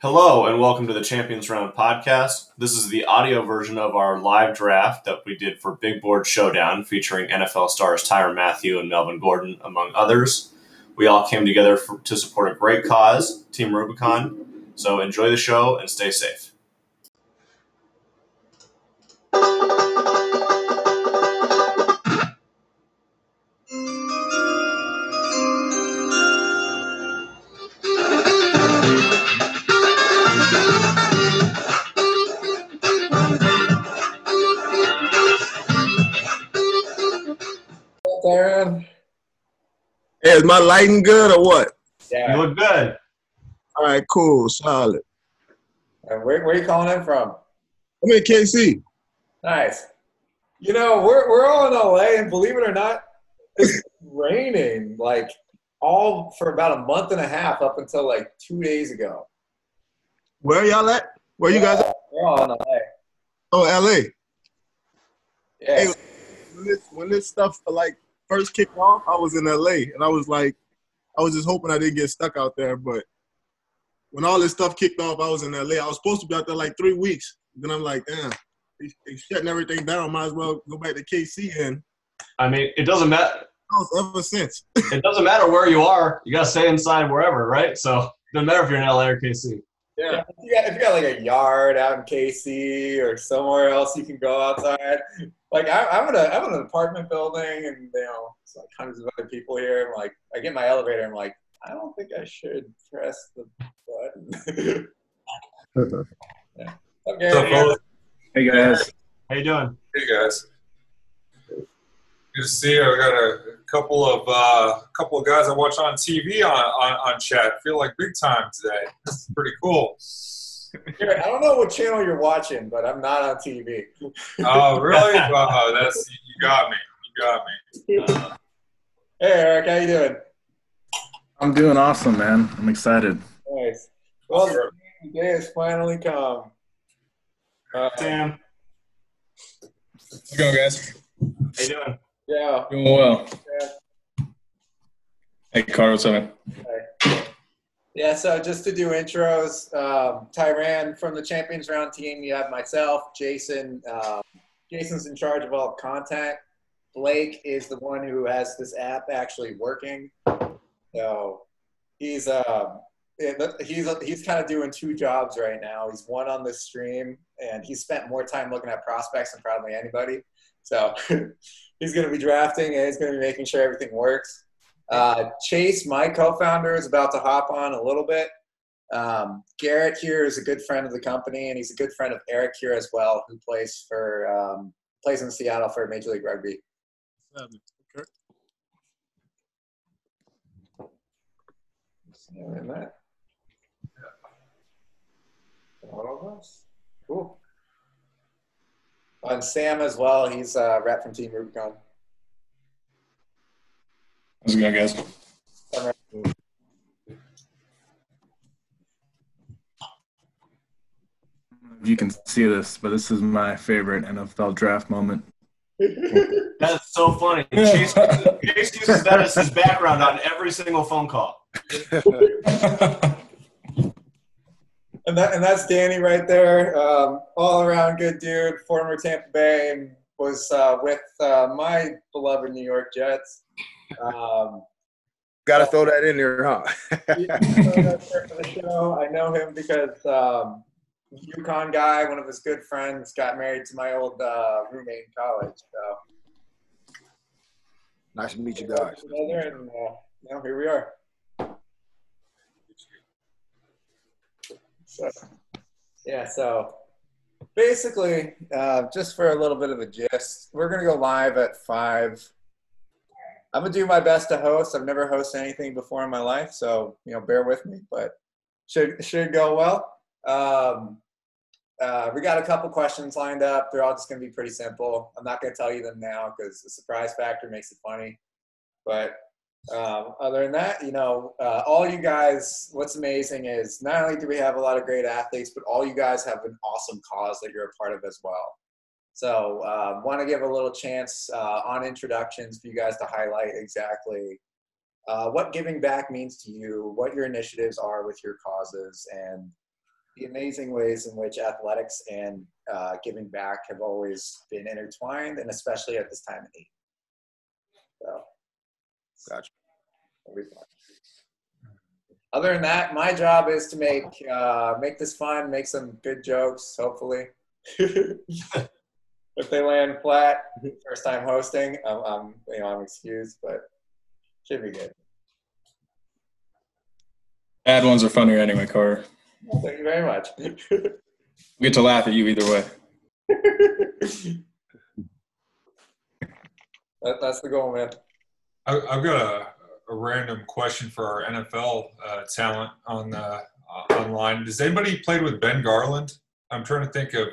Hello, and welcome to the Champions Round podcast. This is the audio version of our live draft that we did for Big Board Showdown, featuring NFL stars Tyrann Mathieu and Melvin Gordon, among others. We all came together for, to support a great cause, Team Rubicon. So enjoy the show and stay safe. Darren? Hey, is my lighting good or what? You Yeah. look good. All right, cool, solid. Where, where are you calling in from? I'm in KC. Nice. You know, we're, we're all in LA, and believe it or not, it's raining like all for about a month and a half up until like two days ago. Where y'all at? Where you guys? At? We're all in LA. Oh, LA. Yeah. Hey, when this when this stuff like first kicked off, I was in LA, and I was like, I was just hoping I didn't get stuck out there. But when all this stuff kicked off, I was in LA. I was supposed to be out there like three weeks. Then I'm like, damn, they, they shutting everything down. Might as well go back to KC, and I mean, it doesn't matter. Ever since. It doesn't matter where you are. You gotta stay inside wherever, right? So it doesn't matter if you're in LA or KC. Yeah, if you, got, if you got like a yard out in KC or somewhere else you can go outside. Like I, I'm in a I'm in an apartment building and you know it's like hundreds of other people here. I'm like I get my elevator. I'm like I don't think I should press the button. yeah. Okay. What's up, Hey guys. How you doing? Hey guys. Good to see you. I got a couple of uh, couple of guys I watch on TV on, on, on chat. feel like big time today. This is pretty cool. Here, I don't know what channel you're watching, but I'm not on TV. Oh, really? Wow, that's you got me. You got me. Hey Eric, how you doing? I'm doing awesome, man. I'm excited. Nice. Well, the day has finally come. Uh, Sam, How's it going, guys? how you doing? Yeah. Doing well. Yeah. Hey, Carl, what's up, man? Yeah, so just to do intros, um, Tyrann from the Champions Round team, you have myself, Jason. Um, Jason's in charge of all content. Blake is the one who has this app actually working. So he's um, it- he's he's kind of doing two jobs right now. He's one on the stream, and he spent more time looking at prospects than probably anybody. So he's going to be drafting, and he's going to be making sure everything works. Uh, Chase, my co-founder, is about to hop on a little bit. Um, Garrett here is a good friend of the company, and he's a good friend of Eric here as well, who plays for um, plays in Seattle for Major League Rugby. Okay. And. All of us. Cool. And Sam as well. He's a rep from Team Rubicon. How's it going, guys? You can see this, but this is my favorite NFL draft moment. That's so funny. Chase, Chase uses that as his background on every single phone call. And that and that's Danny right there. Um, all around good dude, former Tampa Bay, and was uh, with uh, my beloved New York Jets. Um, Got to throw that in there, huh? he- he's on that trip for the show. I know him because um, UConn guy, one of his good friends, got married to my old uh, roommate in college. So nice to meet you guys. and uh, you know, here we are. Yeah, so basically, uh, just for a little bit of a gist, we're going to go live at 5. I'm going to do my best to host. I've never hosted anything before in my life, so, you know, bear with me, but should, should go well. Um, uh, we got a couple questions lined up. They're all just going to be pretty simple. I'm not going to tell you them now because the surprise factor makes it funny. But um, other than that, you know, uh, all you guys, what's amazing is not only do we have a lot of great athletes, but all you guys have an awesome cause that you're a part of as well. So, uh, want to give a little chance uh, on introductions for you guys to highlight exactly uh, what giving back means to you, what your initiatives are with your causes, and the amazing ways in which athletics and uh, giving back have always been intertwined, and especially at this time of need. So, Gotcha. it'll be fun. Other than that, my job is to make uh, make this fun, make some good jokes. Hopefully, if they land flat, first time hosting, I'm, I'm you know I'm excused, but should be good. Bad ones are funnier anyway, Carter. Thank you very much. We get to laugh at you either way. that, that's the goal, man. I, I've got a, a random question for our NFL uh, talent on uh, online. Does anybody played with Ben Garland? I'm trying to think of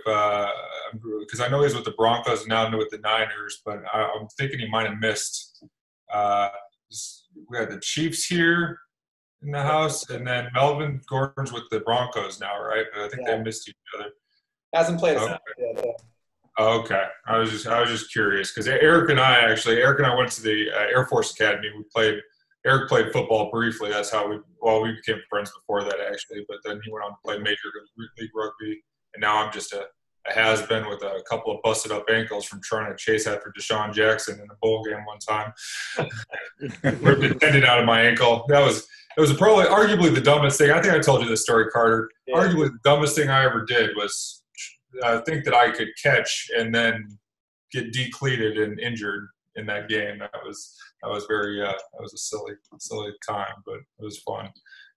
because I know he's with the Broncos now, and now with the Niners, but I, I'm thinking he might have missed. Uh, we had the Chiefs here in the house, and then Melvin Gordon's with the Broncos now, right? But I think Yeah. they missed each other. Hasn't played a Okay. Snap yet. yeah. Okay, I was just I was just curious because Eric and I actually Eric and I went to the uh, Air Force Academy. We played. Eric played football briefly. That's how we well we became friends before that actually. But then he went on to play major league rugby, and now I'm just a, a has been with a couple of busted up ankles from trying to chase after DeSean Jackson in a bowl game one time. Ripped the tendon out of my ankle. That was it was probably arguably the dumbest thing. I think I told you this story, Carter. Yeah. Arguably the dumbest thing I ever did was uh, think that I could catch and then get decleated and injured in that game. That was that was very uh, that was a silly silly time, but it was fun.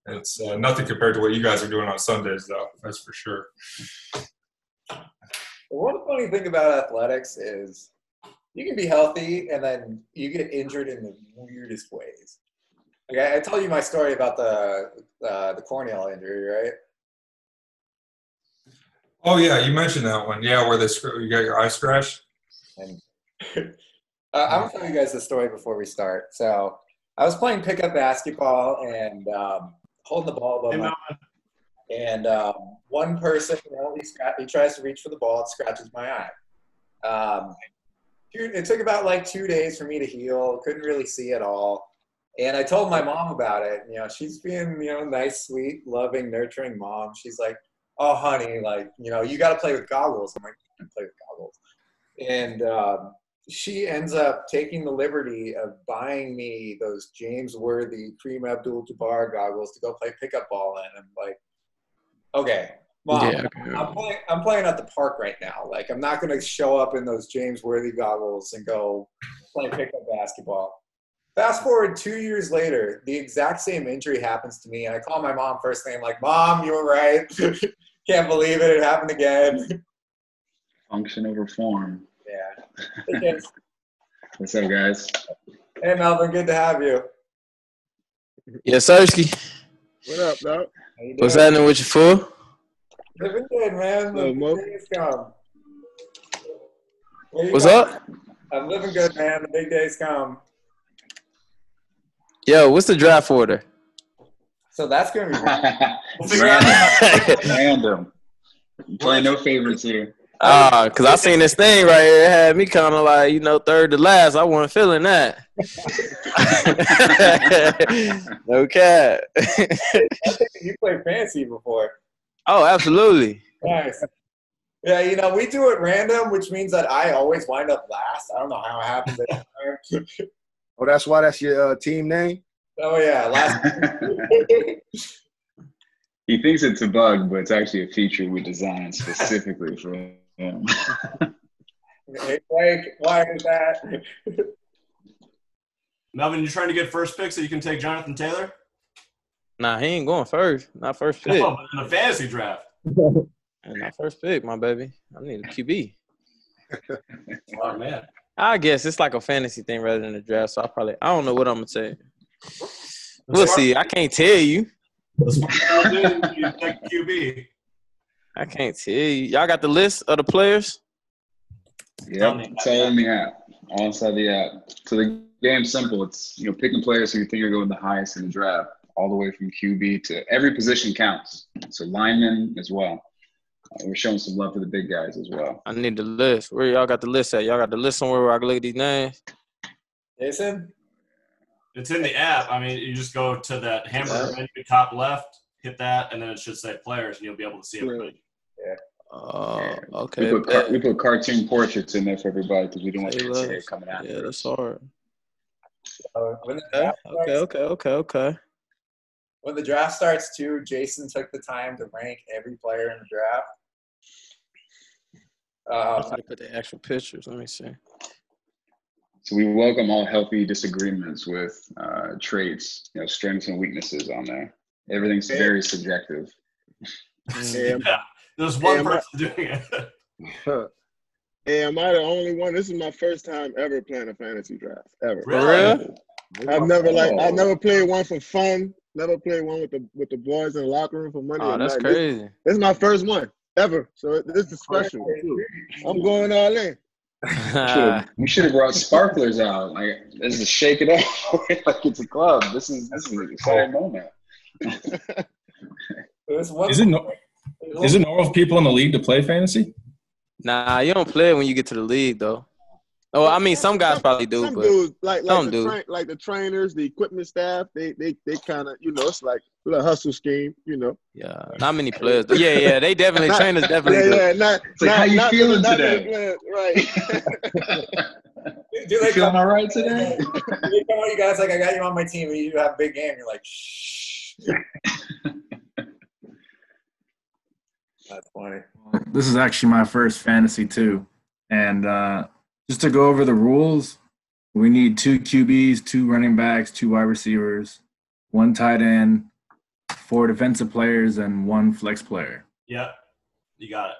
It's uh, nothing compared to what you guys are doing on Sundays, though. That's for sure. One funny thing about athletics is you can be healthy and then you get injured in the weirdest ways. Like I, I told you my story about the uh, the corneal injury, right? Oh yeah, you mentioned that one. Yeah, where they scr- you got your eye scratched. And uh, I'm gonna tell you guys the story before we start. So I was playing pickup basketball and um, holding the ball above Hey, my and um, one person, you know, he, scra- he tries to reach for the ball, it scratches my eye. Um, it took about like two days for me to heal. Couldn't really see at all. And I told my mom about it. You know, she's being, you know, nice, sweet, loving, nurturing mom. She's like, "Oh, honey, like, you know, you got to play with goggles." I'm like, "I play with goggles." And um, she ends up taking the liberty of buying me those James Worthy Kareem Abdul-Jabbar goggles to go play pickup ball in. I'm like, okay, mom, Yeah, okay. I'm playing. I'm playing at the park right now. Like, I'm not going to show up in those James Worthy goggles and go play pickup basketball. Fast forward two years later, the exact same injury happens to me, and I call my mom first thing. I'm like, "Mom, you were right. Can't believe it. It happened again." Function over form. yeah. What's up, guys? Hey, Melvin, good to have you. Yes, Sirski. What up, dog? How you What's doing? happening with you, fool? Living good, man. Hello, The big days come. Where you What's going? up? I'm living good, man. The big days come. Yo, what's the draft order? So that's gonna be. Random. Random. Play no favorites here. Ah, cause I seen this thing right here. It had me kind of like, you know, third to last. I wasn't feeling that. no cap. you played fancy before. oh, absolutely. Nice. Yeah, you know, we do it random, which means that I always wind up last. I don't know how it happens. every. Oh, that's why that's your uh, team name. Oh yeah, last. he thinks it's a bug, but it's actually a feature we designed specifically for him. hey, Blake, why is that? Melvin, you trying to get first pick so you can take Jonathan Taylor? Nah, he ain't going first. Not first pick. No, but in the fantasy draft. Not first pick, my baby. I need a QB. Oh man. I guess it's like a fantasy thing rather than a draft. So I probably I don't know what I'm gonna say. We'll see. I can't tell you. The smart girl did, you take QB. I can't tell you. Y'all got the list of the players? Yep, it's all in the app, all inside the app. So the game's simple. It's you know picking players who you think are going the highest in the draft, all the way from QB to every position counts. So linemen as well. Uh, we're showing some love to the big guys as well. I need the list. Where y'all got the list at? Y'all got the list somewhere where I can look at these names? Jason? It's in the app. I mean, you just go to that hamburger menu top left, hit that, and then it should say players, and you'll be able to see everybody. Oh, Yeah. okay. We put, car- we put cartoon portraits in there for everybody because we don't want Say the NCAA coming out. Yeah, that's hard. Uh, Okay, okay, starts, okay, okay, okay. when the draft starts too, Jason took the time to rank every player in the draft. I'm Um, gonna put the actual pictures. Let me see. So we welcome all healthy disagreements with uh, traits, you know, strengths and weaknesses on there. Everything's very subjective. Yeah, There's one Yeah, my- person doing it. Hey, am I the only one? This is my first time ever playing a fantasy draft ever. Really? real? I've never like I never played one for fun. Never played one with the with the boys in the locker room for money. Oh, or that's nothing. This, crazy. this is my first one ever, so this is special. too. I'm going all in. Should've- we should have brought sparklers out. Like this is shake it up like it's a club. This is this is an exciting moment. there's Is it no, is it normal for people in the league to play fantasy? nah, you don't play when you get to the league, though. Oh, I mean, some guys probably do, Some but dudes like like some the do. train, like the trainers, the equipment staff. They they they kind of you know it's like a little hustle scheme. You know. yeah, not many players. Yeah, yeah, they definitely Not- trainers definitely. Yeah, yeah. Not, It's like, not, how you not feeling not today? players, Right. Do You they feeling all right today? they come on you guys like I got you on my team and you have a big game. You're like, shh. That's funny. This is actually my first fantasy too. And uh, just to go over the rules, we need two QBs, two running backs, two wide receivers, one tight end, four defensive players, and one flex player. Yep, you got it.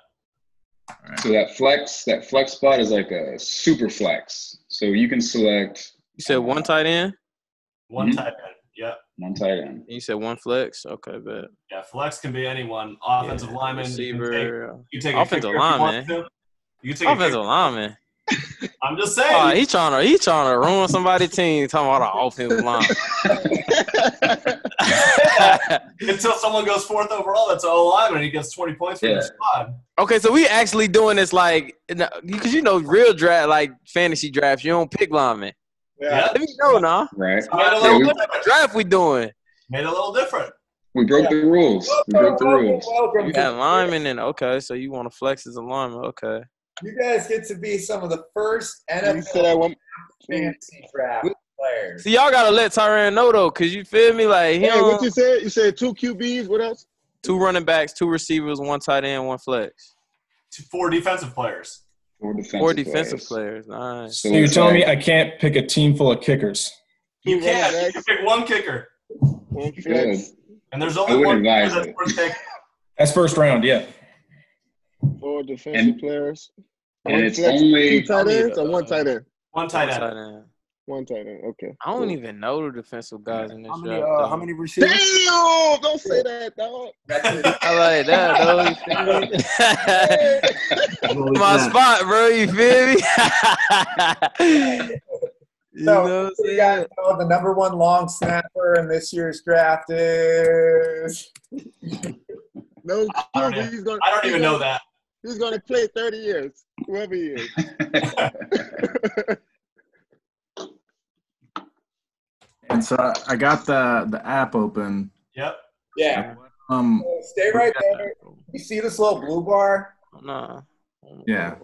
So that flex, that flex spot is like a super flex. So you can select You said one tight end. One Mhm. tight end. Yep. one tight end. and You said one flex. Okay, bet. Yeah, flex can be anyone. Offensive Yeah, lineman, you take, you take Offensive kicker you lineman. You can take Offensive kicker. lineman. I'm just saying. Oh, he trying to he trying to ruin somebody's team. Talking about an offensive line. Until someone goes fourth overall, that's O lineman, and he gets 20 points for Yeah. the squad. okay, so we actually doing this like because you know real draft like fantasy drafts. You don't pick linemen. Yeah. Let me know now. Right. Made a So little we- what draft we doing? Made a little different. We broke the rules. We broke the rules. You to- got linemen and okay, so you want to flex as a lineman? Okay. You guys get to be some of the first NFL fantasy draft players. See, y'all gotta let Tyrann know though, cause you feel me? Like he Hey, what you said? You said two QBs. What else? two running backs, two receivers, one tight end, one flex, To four defensive players. Four defensive, four defensive players. players. Nice. So So you're telling me I can't pick a team full of kickers? You can't. You can pick one kicker. One Good. flex. And there's only one kicker that's it. worth taking. That's first round, yeah. Four defensive And- players. and One it's flex, only- two tight ends or one tight end. One tight One tight end. One tight end. Okay. I don't even know the defensive guys in this How many, draft. uh, how many receivers? Damn! Don't say that, dog. I like that, though. You feel me? My spot, bro. You feel me? you know So, what I'm you guys saying? know the number one long snapper in this year's draft is. No, I don't he's gonna. I don't he's even know gonna- that. He's gonna play 30 years, whoever he is. And so I- I got the the app open. Yep. Yeah. Um, Stay right there. You see this little blue bar? Nah. Yeah.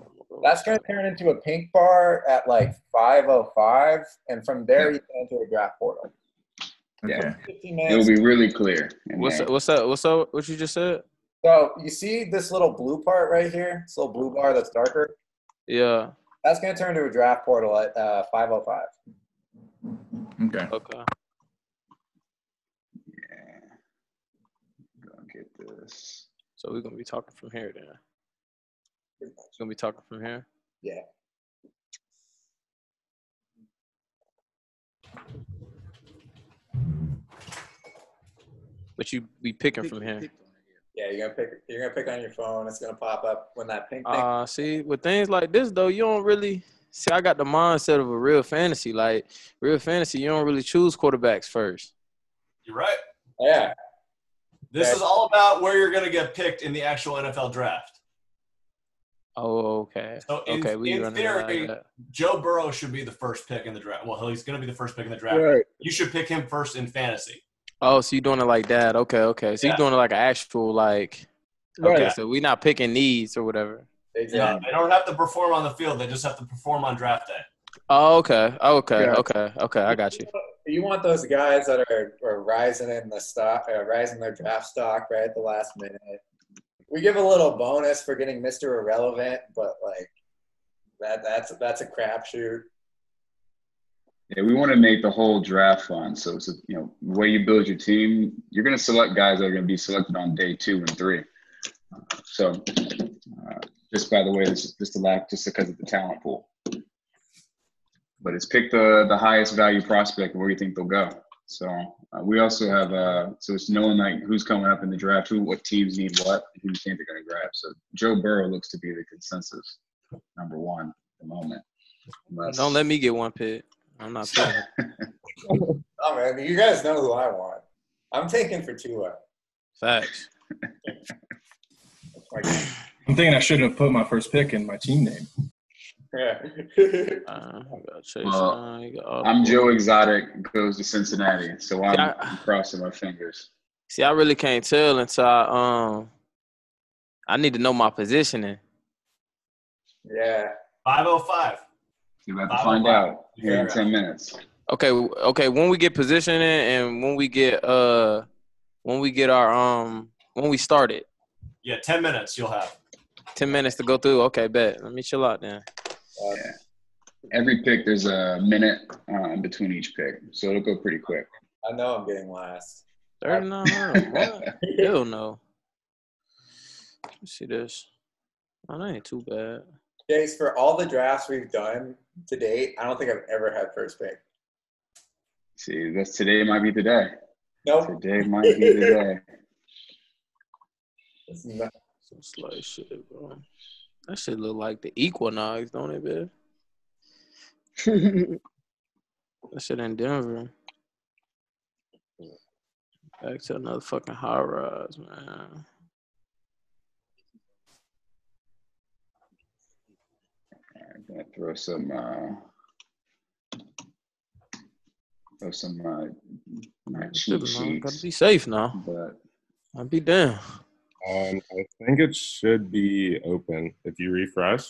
That's going to turn into a pink bar at like 5:05, and from there you can enter a draft portal. Yeah. It'll be really clear. What's up, what's up? What's up? What you just said? So you see this little blue part right here, this little blue bar that's darker. Yeah. That's going to turn into a draft portal at uh, 5:05. Okay. Okay. Yeah. Gonna get this. So we're gonna be talking from here then. We're gonna be talking from here. Yeah. But you be picking from here. Yeah, you're gonna pick. You're gonna pick on your phone. It's gonna pop up when that pink thing. Uh see, with things like this though, you don't really see I got the mindset of a real fantasy. Like real fantasy, you don't really choose quarterbacks first. You're right. yeah. This Okay. is all about where you're going to get picked in the actual NFL draft. Oh, okay. So in- okay, we in running it like theory- Joe Burrow should be the first pick in the draft. Well, he's going to be the first pick in the draft. Right. You should pick him first in fantasy. Oh, so you're doing it like that? Okay, okay. So Yeah. you doing it like an actual like. Okay, so we're not picking needs or whatever. Yeah, Exactly. they don't have to perform on the field. They just have to perform on draft day. Oh, okay, okay, Yeah. okay, okay. I got you. You want those guys that are, are rising in the stock, uh, rising their draft stock right at the last minute. We give a little bonus for getting Mr. Irrelevant, but like that that's that's a crapshoot. Yeah, we want to make the whole draft fun. So it's a, you know the way you build your team. You're going to select guys that are going to be selected on day two and three. Uh, so uh, just by the way, this is just the lack just because of the talent pool. But it's pick the the highest value prospect where you think they'll go. So uh, we also have uh so it's knowing like who's coming up in the draft, who what teams need what, who you think they're going to grab. So Joe Burrow looks to be the consensus number one at the moment. Unless- Don't let me get one pick. I'm not picking. Oh man, you guys know who I want. I'm taking for Tua. Facts. That's my guy. I'm thinking I shouldn't have put my first pick in my team name. Yeah. Uh, Chase. Well, Young, you got all- I'm Joe Exotic goes to Cincinnati, so I'm, Yeah. I'm crossing my fingers. See, I really can't tell until I um. I need to know my positioning. yeah. 505. You have to Five oh find out here in Yeah. ten minutes. Okay, okay. When we get positioning and when we get uh, when we get our um, when we start it, Yeah, 10 minutes you'll have. Ten minutes to go through. Okay, bet. Let me chill out then. Uh, Yeah. Every pick, there's a minute uh, in between each pick, so it'll go pretty quick. I know I'm getting last. Thirty nine. What? Hell no. Let me see this. Oh, that ain't too bad. Chase, for all the drafts we've done to date, I don't think I've ever had first pick. See, that's today might be the day. Nope. Today might be the day. Some slight shit, bro. That shit look like the Equinox, don't it, bitch? That shit in Denver. Back to another fucking high rise, man. I'm gonna throw some, uh, throw some uh, my cheat man. Gotta be safe now. but I'll be damn. Um, I think it should be open if you refresh.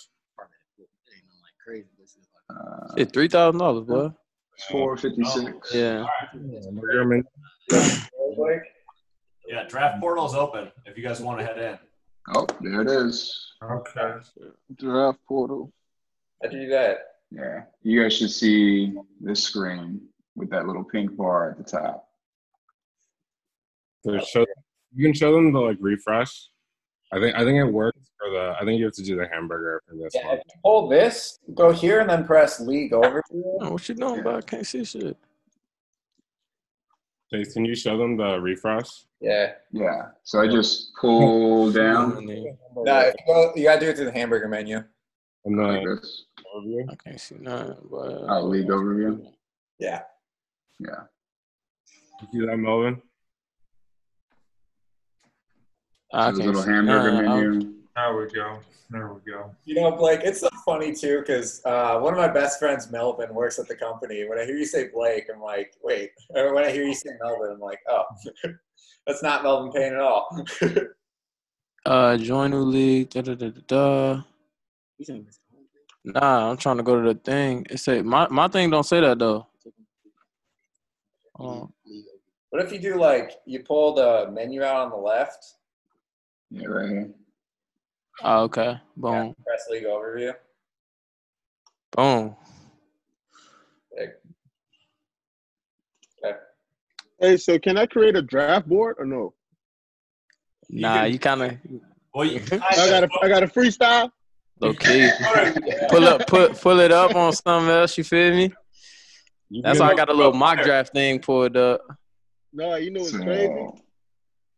uh, Shit, three thousand dollars, boy. four fifty six. Yeah. Hamburger Yeah, draft portal's open if you guys want to head in. Oh, there it is. Okay. Draft portal. How'd do that? Yeah, you guys should see this screen with that little pink bar at the top. So show, you can show them the like refresh. I think I think it works for the. I think you have to do the hamburger for this Yeah, one. if you hold this, go here, and then press league over. Oh, what you doing, bro? I can't see shit. Chase, can you show them the refresh? Yeah. Yeah, so I just pull down No, if you, go, you gotta do it through the hamburger menu. And like the this. overview. I can't see nothing, but Oh, league overview. Yeah. Yeah. You see that, Melvin? I So the can't little hamburger nothing. I'm- menu. There we go. There we go. You know, Blake, it's so funny too because uh, one of my best friends, Melvin, works at the company. When I hear you say Blake, I'm like, wait. Or when I hear you say Melvin, I'm like, oh, that's not Melvin Payne at all. Uh, join new league. Da, da, da, da, da. Nah, I'm trying to go to the thing. It say my my thing don't say that though. Oh, what if you do like you pull the menu out on the left, Yeah, right here. oh, okay. yeah, Boom, press league overview? boom. Like, okay. Hey, so can I create a draft board or no? Nah, can- you kind of Well, you I got a I got a freestyle. Okay. Pull up, put pull it up on something else. You feel me? You That's can- why I got a little mock draft thing pulled up. No, you know what's So, crazy?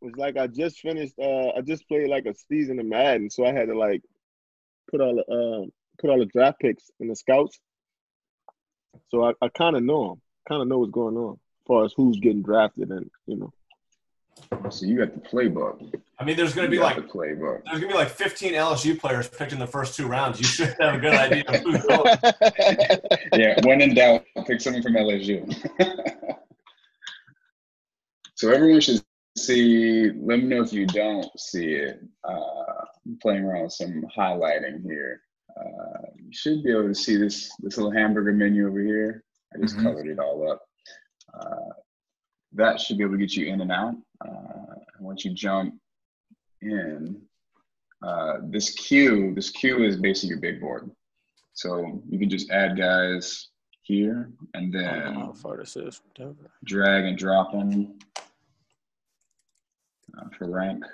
It was like I just finished. Uh, I just played like a season of Madden, so I had to like put all the uh, put all the draft picks in the scouts. So I, I kind of know them, kind of know what's going on as far as who's getting drafted and you know. so you got the playbook. I mean, there's going to be like the playbook. there's going to be like 15 LSU players picked in the first two rounds. You should have a good idea of who's going. yeah, when in doubt, pick someone from LSU. So everyone should see. Let me know if you don't see it. Uh, I'm playing around with some highlighting here. Uh, you should be able to see this this little hamburger menu over here. I just Mhm. colored it all up. Uh, that should be able to get you in and out. Uh, once you jump in, uh, this queue, this queue is basically your big board. So you can just add guys here and I don't know then how far this is. from Denver. drag and drop them uh, for rank.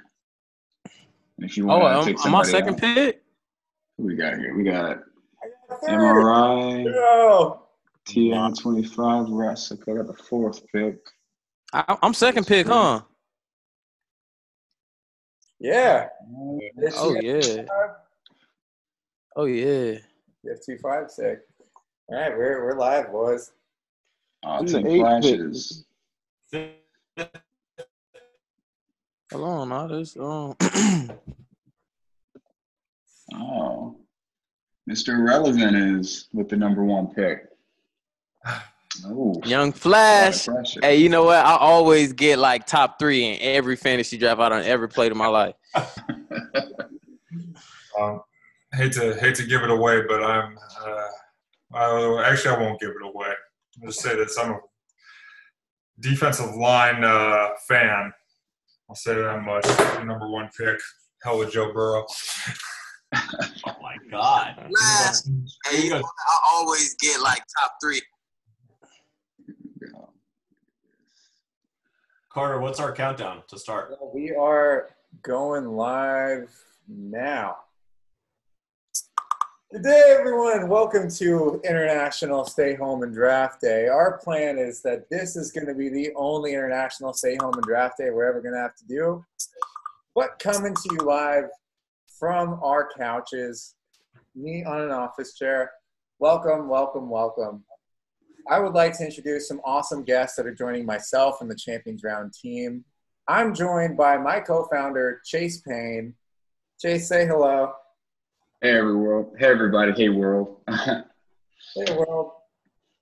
And if you Oh, want to um, take am I somebody second out, pick? who we got here? We got Third. MRI, No. TN25, Russ. I got the fourth pick. I, I'm second pick, huh? Yeah. Oh yeah. Oh yeah. You have two five six. All right, we're we're live, boys. It's take an eight pick. Flashes. Hold on, all this. Um, Oh, Mr. Relevant is with the number one pick. Oh, Young a lot of Flash. Hey, you know what? I always get like top three in every fantasy draft I done ever played in my life. Um, hate to hate to give it away, but I'm uh, I, actually I won't give it away. I'll just say that I'm a defensive line uh, fan. I'll say that much. Number one pick, hell with Joe Burrow. Oh my god. Last. Hey, you know, I always get like top three. Carter, what's our countdown to start? Well, we are going live now. Good day, everyone. Welcome to International Stay Home and Draft Day. Our plan is that this is going to be the only International Stay Home and Draft Day we're ever going to have to do. But coming to you live from our couches, me on an office chair. Welcome, welcome, welcome. I would like to introduce some awesome guests that are joining myself and the Champions Round team. I'm joined by my co-founder Chase Payne. Chase, say hello. Hey, every world. Hey, everybody. Hey, world. Hey world.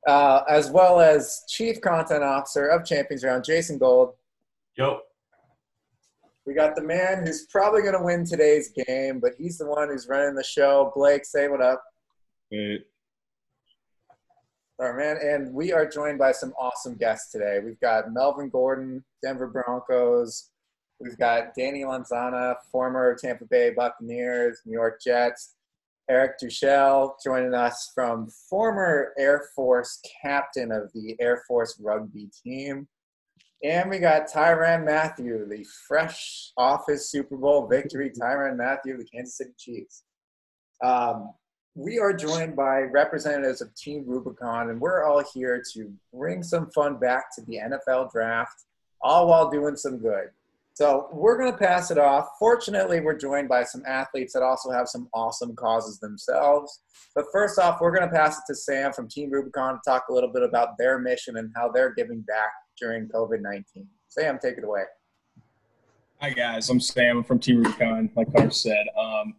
Uh, as well as Chief Content Officer of Champions Round, Jason Gold. Yo. We got the man who's probably going to win today's game, but he's the one who's running the show. Blake, say what up. Hey, All right, man. And we are joined by some awesome guests today. We've got Melvin Gordon, Denver Broncos. We've got Danny Lansanah, former Tampa Bay Buccaneers, New York Jets. Eric Duchelle joining us from former Air Force captain of the Air Force rugby team. And we got Tyrann Mathieu, the fresh off his Super Bowl victory, Tyrann Mathieu the Kansas City Chiefs. Um, we are joined by representatives of Team Rubicon, and we're all here to bring some fun back to the NFL draft, all while doing some good. So we're going to pass it off. Fortunately, we're joined by some athletes that also have some awesome causes themselves. But first off, we're going to pass it to Sam from Team Rubicon to talk a little bit about their mission and how they're giving back during COVID 19. Sam, take it away. Hi guys, I'm Sam I'm from Team Rubicon. Like Carter said, um,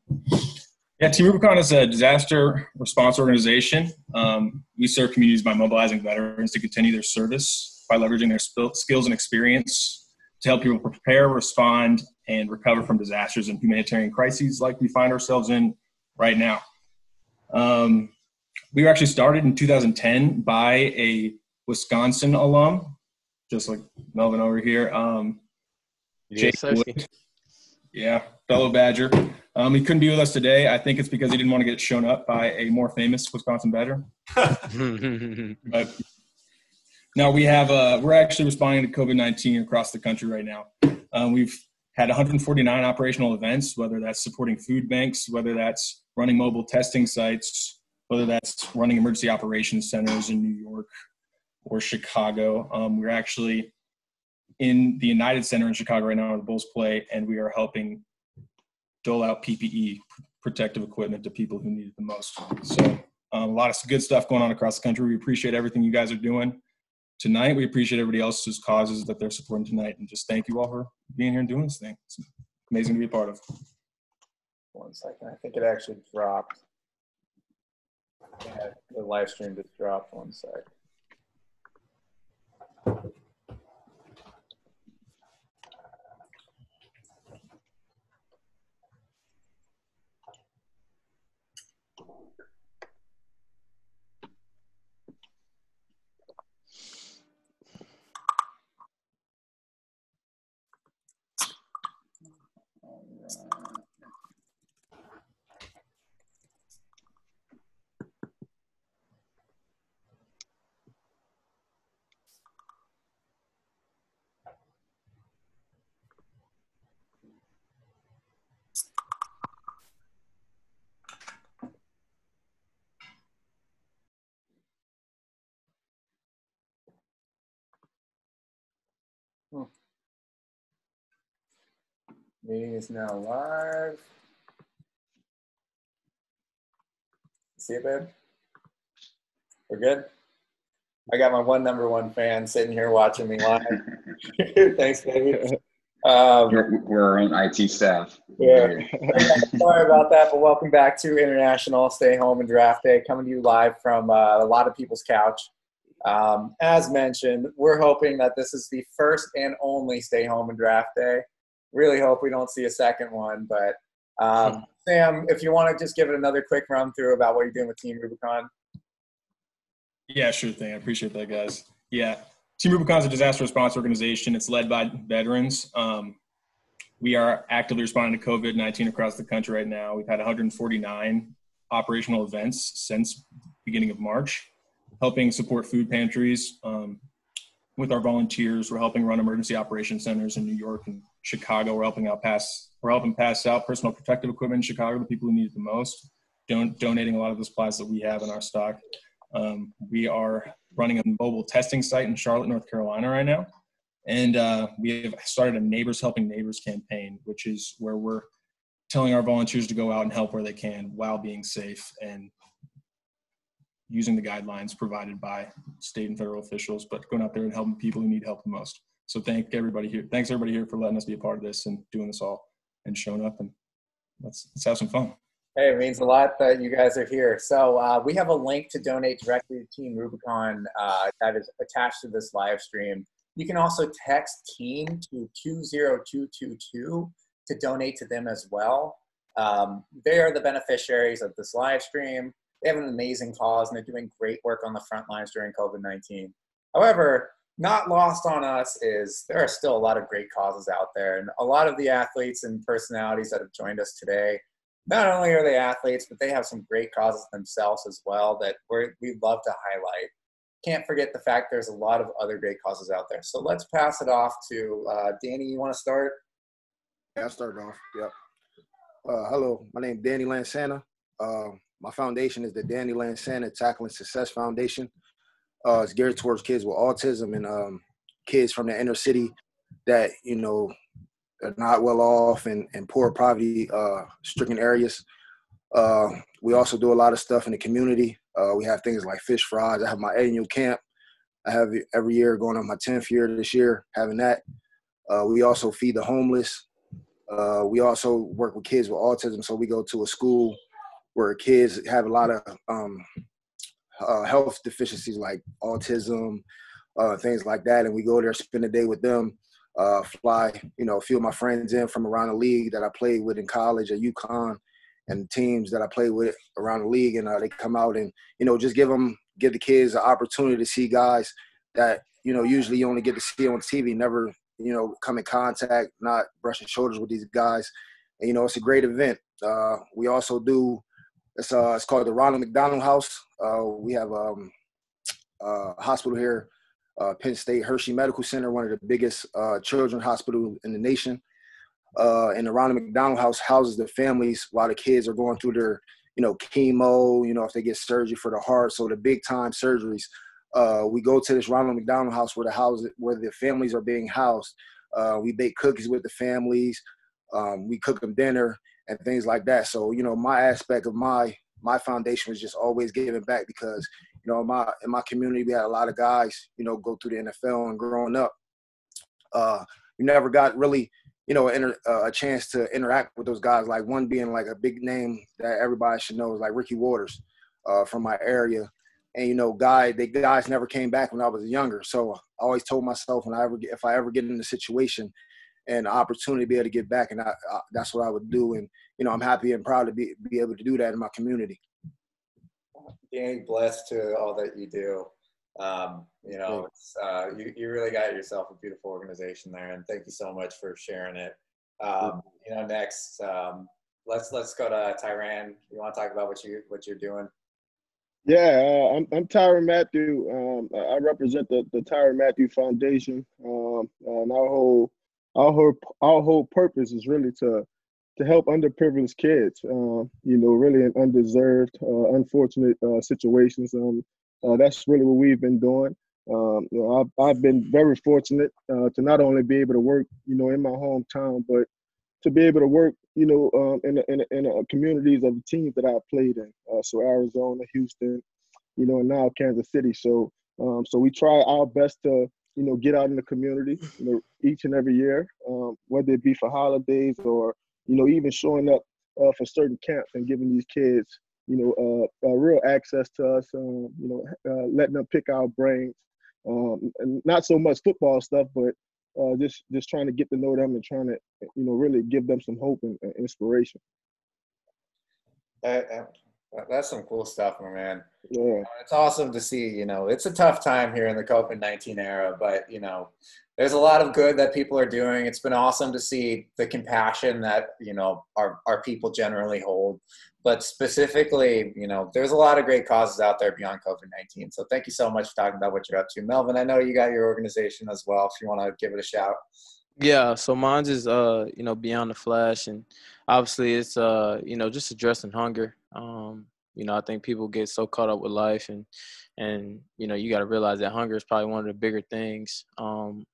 yeah, Team Rubicon is a disaster response organization. Um, we serve communities by mobilizing veterans to continue their service by leveraging their skills and experience to help people prepare, respond, and recover from disasters and humanitarian crises like we find ourselves in right now. Um, we were actually started in 2010 by a Wisconsin alum, just like Melvin over here. Um, Jake Wood. Yeah, fellow Badger. Um, he couldn't be with us today. I think it's because he didn't want to get shown up by a more famous Wisconsin Badger. But now we have uh, we're actually responding to COVID nineteen across the country right now. Um, we've had 149 operational events, whether that's supporting food banks, whether that's running mobile testing sites, whether that's running emergency operations centers in New York or Chicago. Um, we're actually in the United Center in Chicago right now where the Bulls play, and we are helping dole out PPE, protective equipment, to people who need it the most. So um, a lot of good stuff going on across the country. We appreciate everything you guys are doing tonight. We appreciate everybody else's causes that they're supporting tonight, and just thank you all for being here and doing this thing. It's amazing to be a part of. One second. I think it actually dropped. Yeah, the live stream just dropped. One sec. Meeting is now live. See it, babe? We're good? I got my one number one fan sitting here watching me live. Thanks, baby. Um, We're, our own IT staff. yeah. Sorry about that, but welcome back to International Stay Home and Draft Day, coming to you live from uh, a lot of people's couch. Um, as mentioned, we're hoping that this is the first and only Stay Home and Draft Day. Really hope we don't see a second one, but um, Sam, if you want to just give it another quick run through about what you're doing with Team Rubicon. Yeah, sure thing. I appreciate that, guys. Yeah, Team Rubicon is a disaster response organization. It's led by veterans. Um, we are actively responding to COVID 19 across the country right now. We've had 149 operational events since beginning of March, helping support food pantries um, with our volunteers. We're helping run emergency operation centers in New York and Chicago. We're helping out pass. We're helping pass out personal protective equipment in Chicago to people who need it the most. Don- donating a lot of the supplies that we have in our stock. Um, we are running a mobile testing site in Charlotte, North Carolina right now. And uh, we have started a Neighbors Helping Neighbors campaign, which is where we're telling our volunteers to go out and help where they can while being safe and using the guidelines provided by state and federal officials, but going out there and helping people who need help the most. So thank everybody here. Thanks everybody here for letting us be a part of this and doing this all and showing up and let's let's have some fun. Hey, it means a lot that you guys are here. So uh, we have a link to donate directly to Team Rubicon uh, that is attached to this live stream. You can also text team to 20222 to donate to them as well. Um, they are the beneficiaries of this live stream. They have an amazing cause and they're doing great work on the front lines during COVID 19. However, not lost on us is there are still a lot of great causes out there. And a lot of the athletes and personalities that have joined us today, not only are they athletes, but they have some great causes themselves as well that we love to highlight. Can't forget the fact there's a lot of other great causes out there. So let's pass it off to uh, Danny. You want to start? Yeah, I'll start off. Yep. Uh, hello, my name is Danny Lansanah. Uh, my foundation is the Danny Lansanah Tackling Success Foundation. Uh, it's geared towards kids with autism and um, kids from the inner city that you know are not well off and, and poor poverty uh, stricken areas. Uh, we also do a lot of stuff in the community. Uh, we have things like fish fries. I have my annual camp. I have every year going on my 10th year this year having that. Uh, we also feed the homeless. Uh, we also work with kids with autism. So we go to a school where kids have a lot of um, uh, health deficiencies like autism, uh, things like that. And we go there, spend a day with them, uh, fly, you know, a few of my friends in from around the league that I played with in college at UConn and teams that I played with around the league. And uh, they come out and, you know, just give them, give the kids an opportunity to see guys that, you know, usually you only get to see on TV, never, you know, come in contact, not brushing shoulders with these guys. And, you know, it's a great event. Uh, we also do it's uh it's called the Ronald McDonald House. Uh, we have um, a hospital here, uh, Penn State Hershey Medical Center, one of the biggest uh, children's hospital in the nation. Uh, and the Ronald McDonald House houses the families while the kids are going through their, you know, chemo. You know, if they get surgery for the heart, so the big time surgeries. Uh, we go to this Ronald McDonald House where the house where the families are being housed. Uh, we bake cookies with the families. Um, we cook them dinner and things like that. So you know, my aspect of my my foundation was just always giving back because you know, in my in my community we had a lot of guys, you know, go through the NFL and growing up, uh, you never got really, you know, inter, uh, a chance to interact with those guys. Like one being like a big name that everybody should know is like Ricky Watters uh, from my area. And you know, guy, the guys never came back when I was younger. So I always told myself when I ever, get, if I ever get in a situation and opportunity to be able to get back, and I, I, that's what I would do. And you know, I'm happy and proud to be be able to do that in my community. Being blessed to all that you do. Um, you know, uh, you, you really got yourself a beautiful organization there, and thank you so much for sharing it. Um, you know, next, um, let's let's go to Tyrann. You want to talk about what you what you're doing? Yeah, uh, I'm I'm Tyrann Mathieu. Um, I represent the the Tyrann Mathieu Foundation, um, and our whole our whole our whole purpose is really to to help underprivileged kids. Uh, you know, really in undeserved, uh, unfortunate uh, situations. Um, uh, that's really what we've been doing. Um, you know, I've, I've been very fortunate uh, to not only be able to work, you know, in my hometown, but to be able to work, you know, um, in a, in, a, in a communities of the teams that I played in. Uh, so Arizona, Houston, you know, and now Kansas City. So um, so we try our best to you know get out in the community, you know, each and every year, um, whether it be for holidays or you know even showing up uh, for certain camps and giving these kids you know uh, real access to us, um, you know, uh, letting them pick our brains. Um, and not so much football stuff, but uh, just just trying to get to know them and trying to you know really give them some hope and, and inspiration. That's some cool stuff, my man. Yeah, uh, it's awesome to see. You know, it's a tough time here in the COVID nineteen era, but you know, there's a lot of good that people are doing. It's been awesome to see the compassion that you know our our people generally hold but specifically, you know, there's a lot of great causes out there beyond COVID 19. So thank you so much for talking about what you're up to. Melvin, I know you got your organization as well, if you want to give it a shout. Yeah, so mine's is uh, you know, beyond the flash and obviously it's uh, you know, just addressing hunger. Um, you know, I think people get so caught up with life and and you know, you gotta realize that hunger is probably one of the bigger things um,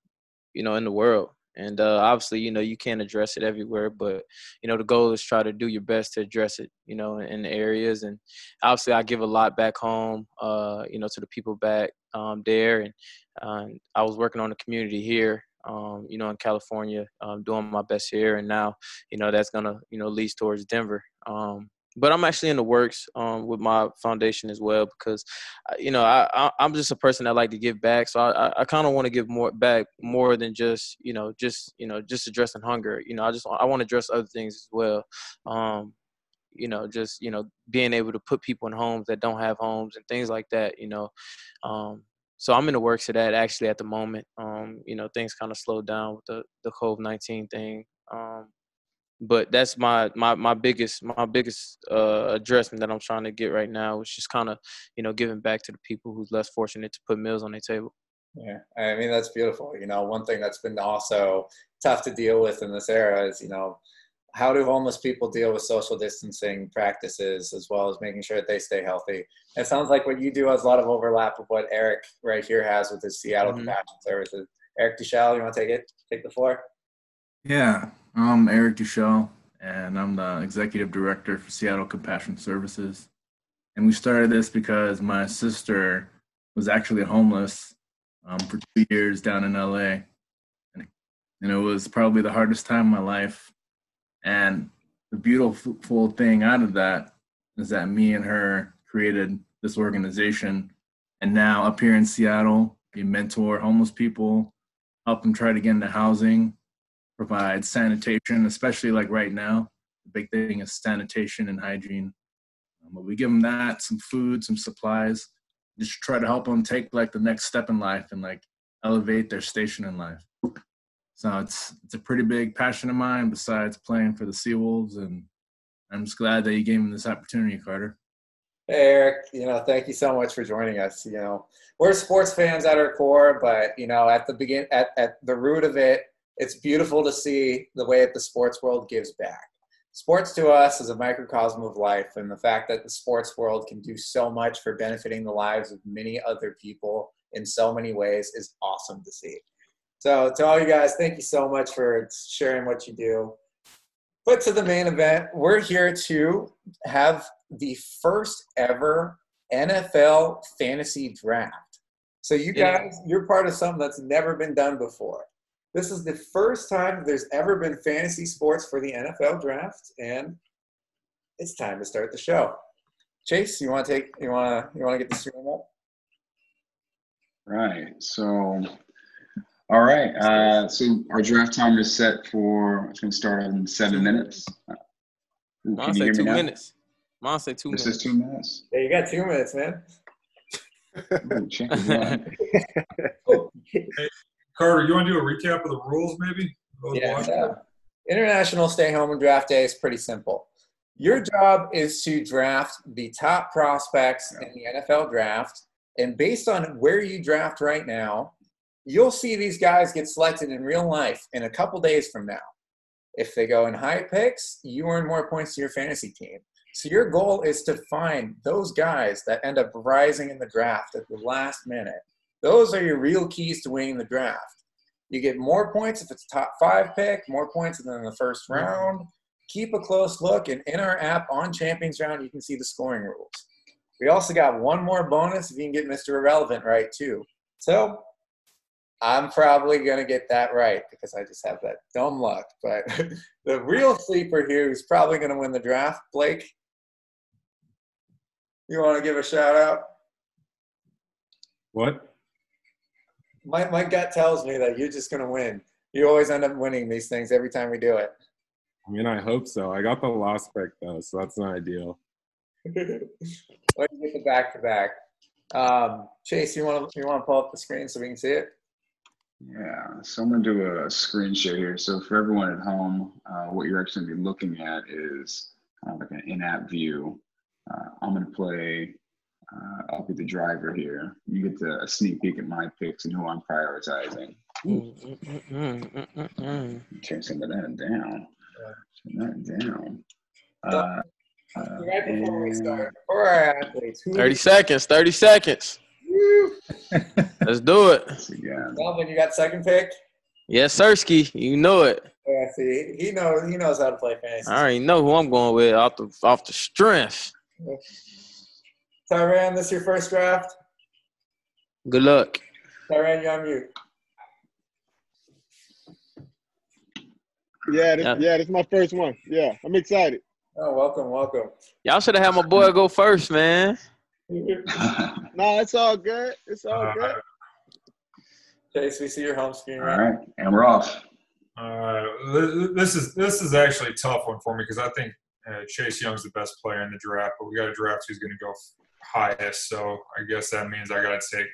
you know, in the world. And uh, obviously, you know, you can't address it everywhere, but you know, the goal is try to do your best to address it, you know, in the areas. And obviously, I give a lot back home, uh, you know, to the people back um, there. And uh, I was working on the community here, um, you know, in California, um, doing my best here. And now, you know, that's gonna, you know, lead towards Denver. Um, but I'm actually in the works um, with my foundation as well because, uh, you know, I, I am just a person that like to give back. So I I kind of want to give more back more than just you know just you know just addressing hunger. You know, I just I want to address other things as well. Um, you know, just you know being able to put people in homes that don't have homes and things like that. You know, um, so I'm in the works of that actually at the moment. Um, you know, things kind of slowed down with the the COVID nineteen thing. Um, but that's my my my biggest my biggest uh addressment that I'm trying to get right now is just kind of you know giving back to the people who's less fortunate to put meals on their table. Yeah, I mean that's beautiful. You know, one thing that's been also tough to deal with in this era is you know how do homeless people deal with social distancing practices as well as making sure that they stay healthy? It sounds like what you do has a lot of overlap with what Eric right here has with his Seattle mm-hmm. Compassion Services. Eric Duchel, you want to take it? Take the floor. Yeah, I'm Eric Duchel, and I'm the executive director for Seattle Compassion Services. And we started this because my sister was actually homeless um, for two years down in LA. And, and it was probably the hardest time of my life. And the beautiful thing out of that is that me and her created this organization. And now up here in Seattle, we mentor homeless people, help them try to get into housing, provide sanitation, especially like right now. The big thing is sanitation and hygiene. Um, but we give them that, some food, some supplies, just try to help them take like the next step in life and like elevate their station in life. So it's it's a pretty big passion of mine besides playing for the Seawolves, and I'm just glad that you gave me this opportunity, Carter. Hey Eric, you know, thank you so much for joining us. You know, we're sports fans at our core, but you know, at the begin at, at the root of it, it's beautiful to see the way that the sports world gives back. Sports to us is a microcosm of life, and the fact that the sports world can do so much for benefiting the lives of many other people in so many ways is awesome to see. So, to all you guys, thank you so much for sharing what you do. But to the main event, we're here to have the first ever NFL fantasy draft. So, you guys, you're part of something that's never been done before. This is the first time there's ever been fantasy sports for the NFL draft, and it's time to start the show. Chase, you want to take you want to you want to get the stream up? Right. So, all right. Uh, so our draft timer is set for. It's going to start in seven minutes. Ooh, Mine say two minutes. Mine say two this minutes. This is two minutes. Yeah, you got two minutes, man. Ooh, Carter, you want to do a recap of the rules, maybe? Yeah. yeah. International Stay Home and Draft Day is pretty simple. Your job is to draft the top prospects in the NFL draft, and based on where you draft right now, you'll see these guys get selected in real life in a couple days from now. If they go in high picks, you earn more points to your fantasy team. So your goal is to find those guys that end up rising in the draft at the last minute those are your real keys to winning the draft. You get more points if it's a top five pick, more points than the first round. Keep a close look, and in our app on Champions Round, you can see the scoring rules. We also got one more bonus if you can get Mr. Irrelevant right, too. So I'm probably going to get that right because I just have that dumb luck. But the real sleeper here who's probably going to win the draft, Blake, you want to give a shout out? What? My, my gut tells me that you're just going to win. You always end up winning these things every time we do it. I mean, I hope so. I got the last pick though, so that's not ideal. Let me get the back to back. Um, Chase, you want to you want to pull up the screen so we can see it? Yeah, so I'm gonna do a screen share here. So for everyone at home, uh, what you're actually gonna be looking at is kind of like an in-app view. Uh, I'm gonna play. Uh, I'll be the driver here. You get to, a sneak peek at my picks and who I'm prioritizing. Turn some of that down. Turn that down. Uh, uh, right before we start, for our athletes, 30 seconds. 30 seconds. Let's do it. once again. Melvin, you got second pick. Yes, Sirski. You know it. Yeah, see, he knows he knows how to play fantasy. I already know who I'm going with off the off the strength. Tyrann, this your first draft? Good luck. Tyrann, you on mute. Yeah, this, Yeah. yeah, this is my first one. Yeah, I'm excited. Oh, welcome, welcome. Y'all should have had my boy go first, man. Nah, it's all good. It's all Uh, good. Chase, we see your home screen, All right? right, and we're off. Uh, this is this is actually a tough one for me because I think uh, Chase Young's the best player in the draft, but we got a draft who's going to go highest. So I guess that means I got to take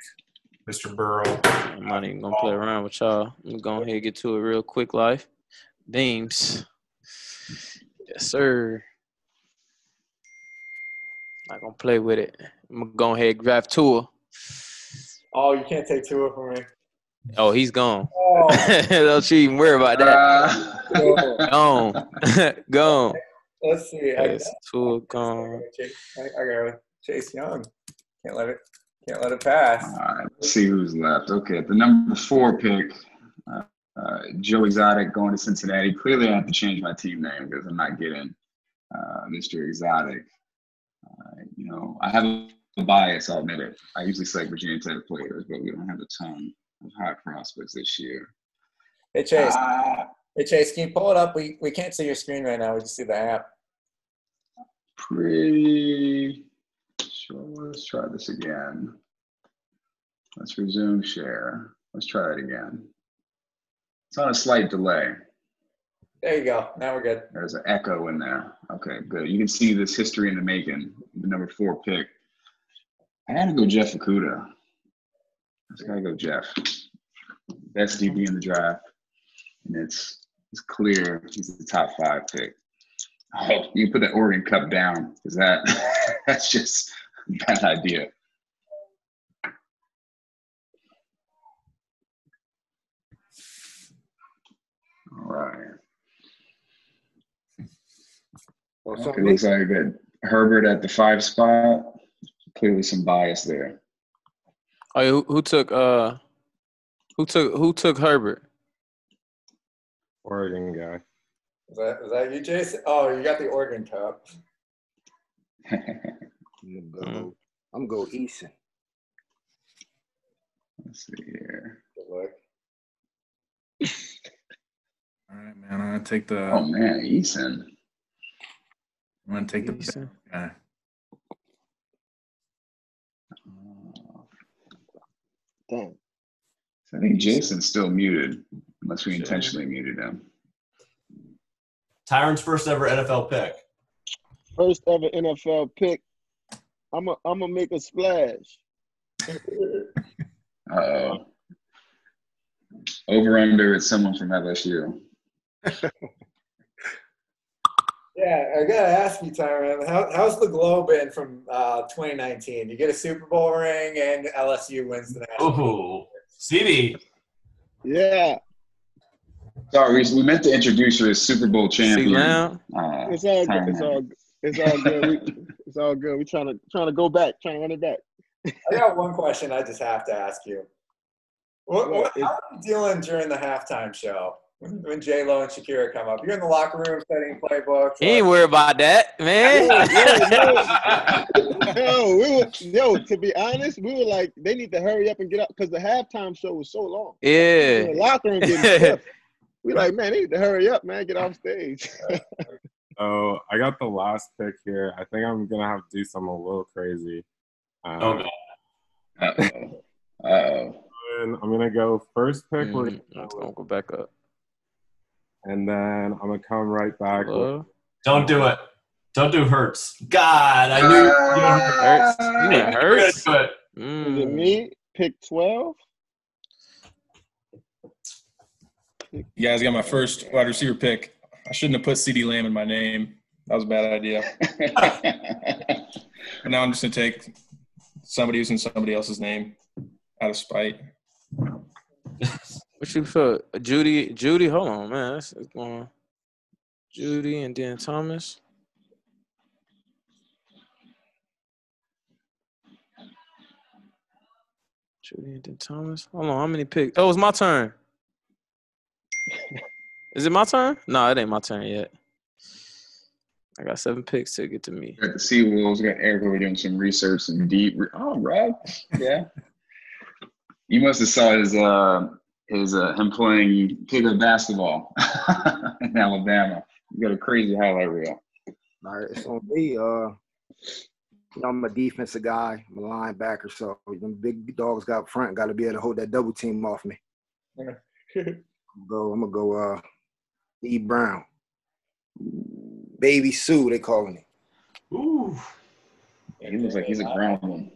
Mr. Burrow. I'm not even gonna play around with y'all. I'm gonna go ahead and get to it real quick, life. Beams. Yes, sir. I'm not gonna play with it. I'm gonna go ahead and draft Tua. Oh, you can't take two from me. Oh, he's gone. Oh, Don't you even worry about that. Uh, no. Gone. gone. let's see. I, Yes, Tua gone. I, I got Chase Young. Can't let it. Can't let it pass. all right, let's see who's left. Okay, the number four pick, uh, uh, Joe Exotic going to Cincinnati. Clearly, I have to change my team name because I'm not getting uh, Mr. Exotic. Uh, you know, I have a bias, I'll admit it. I usually select Virginia Tech players, but we don't have a ton of high prospects this year. Hey Chase. Ah, Hey Chase, can you pull it up? We we can't see your screen right now. We just see the app. pretty sure. Let's try this again. Let's resume share. Let's try it again. It's on a slight delay. There you go. Now we're good. There's an echo in there. Okay, good. You can see this history in the making. The number four pick. I had to go Jeff Okudah. I just gotta go Jeff. Best DB in the draft, and it's it's clear he's the top five pick. Oh, you can put that Oregon Cup down because that that's just a bad idea. All right. Well, Okay, something looks like I got Herbert at the five spot. Clearly some bias there. Oh, who, who took uh who took who took Herbert? Oregon guy. Is that is that you, Jason? Oh, you got the Oregon Cup. I'm gonna go. I'm gonna go Eason. Let's see here. Good luck. All right, man. I'm gonna take the. Oh man, Eason. I'm gonna take the Eason. guy. Damn. I think Jason's still muted, unless we intentionally muted him. Tyrann's first ever NFL pick. First ever NFL pick. I'm a, I'm gonna make a splash. Uh oh. Over under it's someone from LSU. Yeah, I gotta ask you, Tyrann. How, how's the glow been from uh, 2019? You get a Super Bowl ring, and LSU wins the national. Ooh, CB. Yeah, Sorry, we, we meant to introduce you as Super Bowl See champion. now? Uh, it's all good. It's all it's all good. We, it's all good. We're trying to trying to go back, trying to run it back. I got one question I just have to ask you. What, what, how are you dealing during the halftime show when, when J Lo and Shakira come up? You're in the locker room studying playbooks. He ain't worried about that, man. Yo, we were, yo, to be honest, we were like, they need to hurry up and get up because the halftime show was so long. We in yeah. the locker room getting stiff. We like, man, they need to hurry up, man, get off stage. Oh, I got the last pick here. I think I'm gonna have to do something a little crazy. Um, Oh, God. Uh-oh. Uh-oh. I'm gonna go first pick, we're Mm, let's go go back up. And then I'm gonna come right back. with- Don't do it. Don't do Hurts. God, I knew you Hurts. You were went Hurts. gonna do it. Is it Mm. me? Pick 12? You guys got my first wide receiver pick. I shouldn't have put CeeDee Lamb in my name. That was a bad idea. But now I'm just gonna take somebody who's in somebody else's name out of spite. What you feel? Jeudy, Jeudy, hold on, man. That's going on. Jeudy and then Thomas. Jeudy and then Thomas. Hold on, how many picks? Oh, it's my turn. Is it my turn? No, it ain't my turn yet. I got seven picks to get to me. Got the Sea Wolves. Got Eric over doing some research and deep. Re- oh, right. Yeah. you must have saw his uh his uh him playing pickup basketball in Alabama. You got a crazy highlight reel. All right, it's on me. Uh, you know, I'm a defensive guy. I'm a linebacker, so them big dogs got front. Got to be able to hold that double team off me. Go. I'm gonna go. Uh, E. Brown, Baby Sue. They calling it. Ooh. He looks like he's a ground one.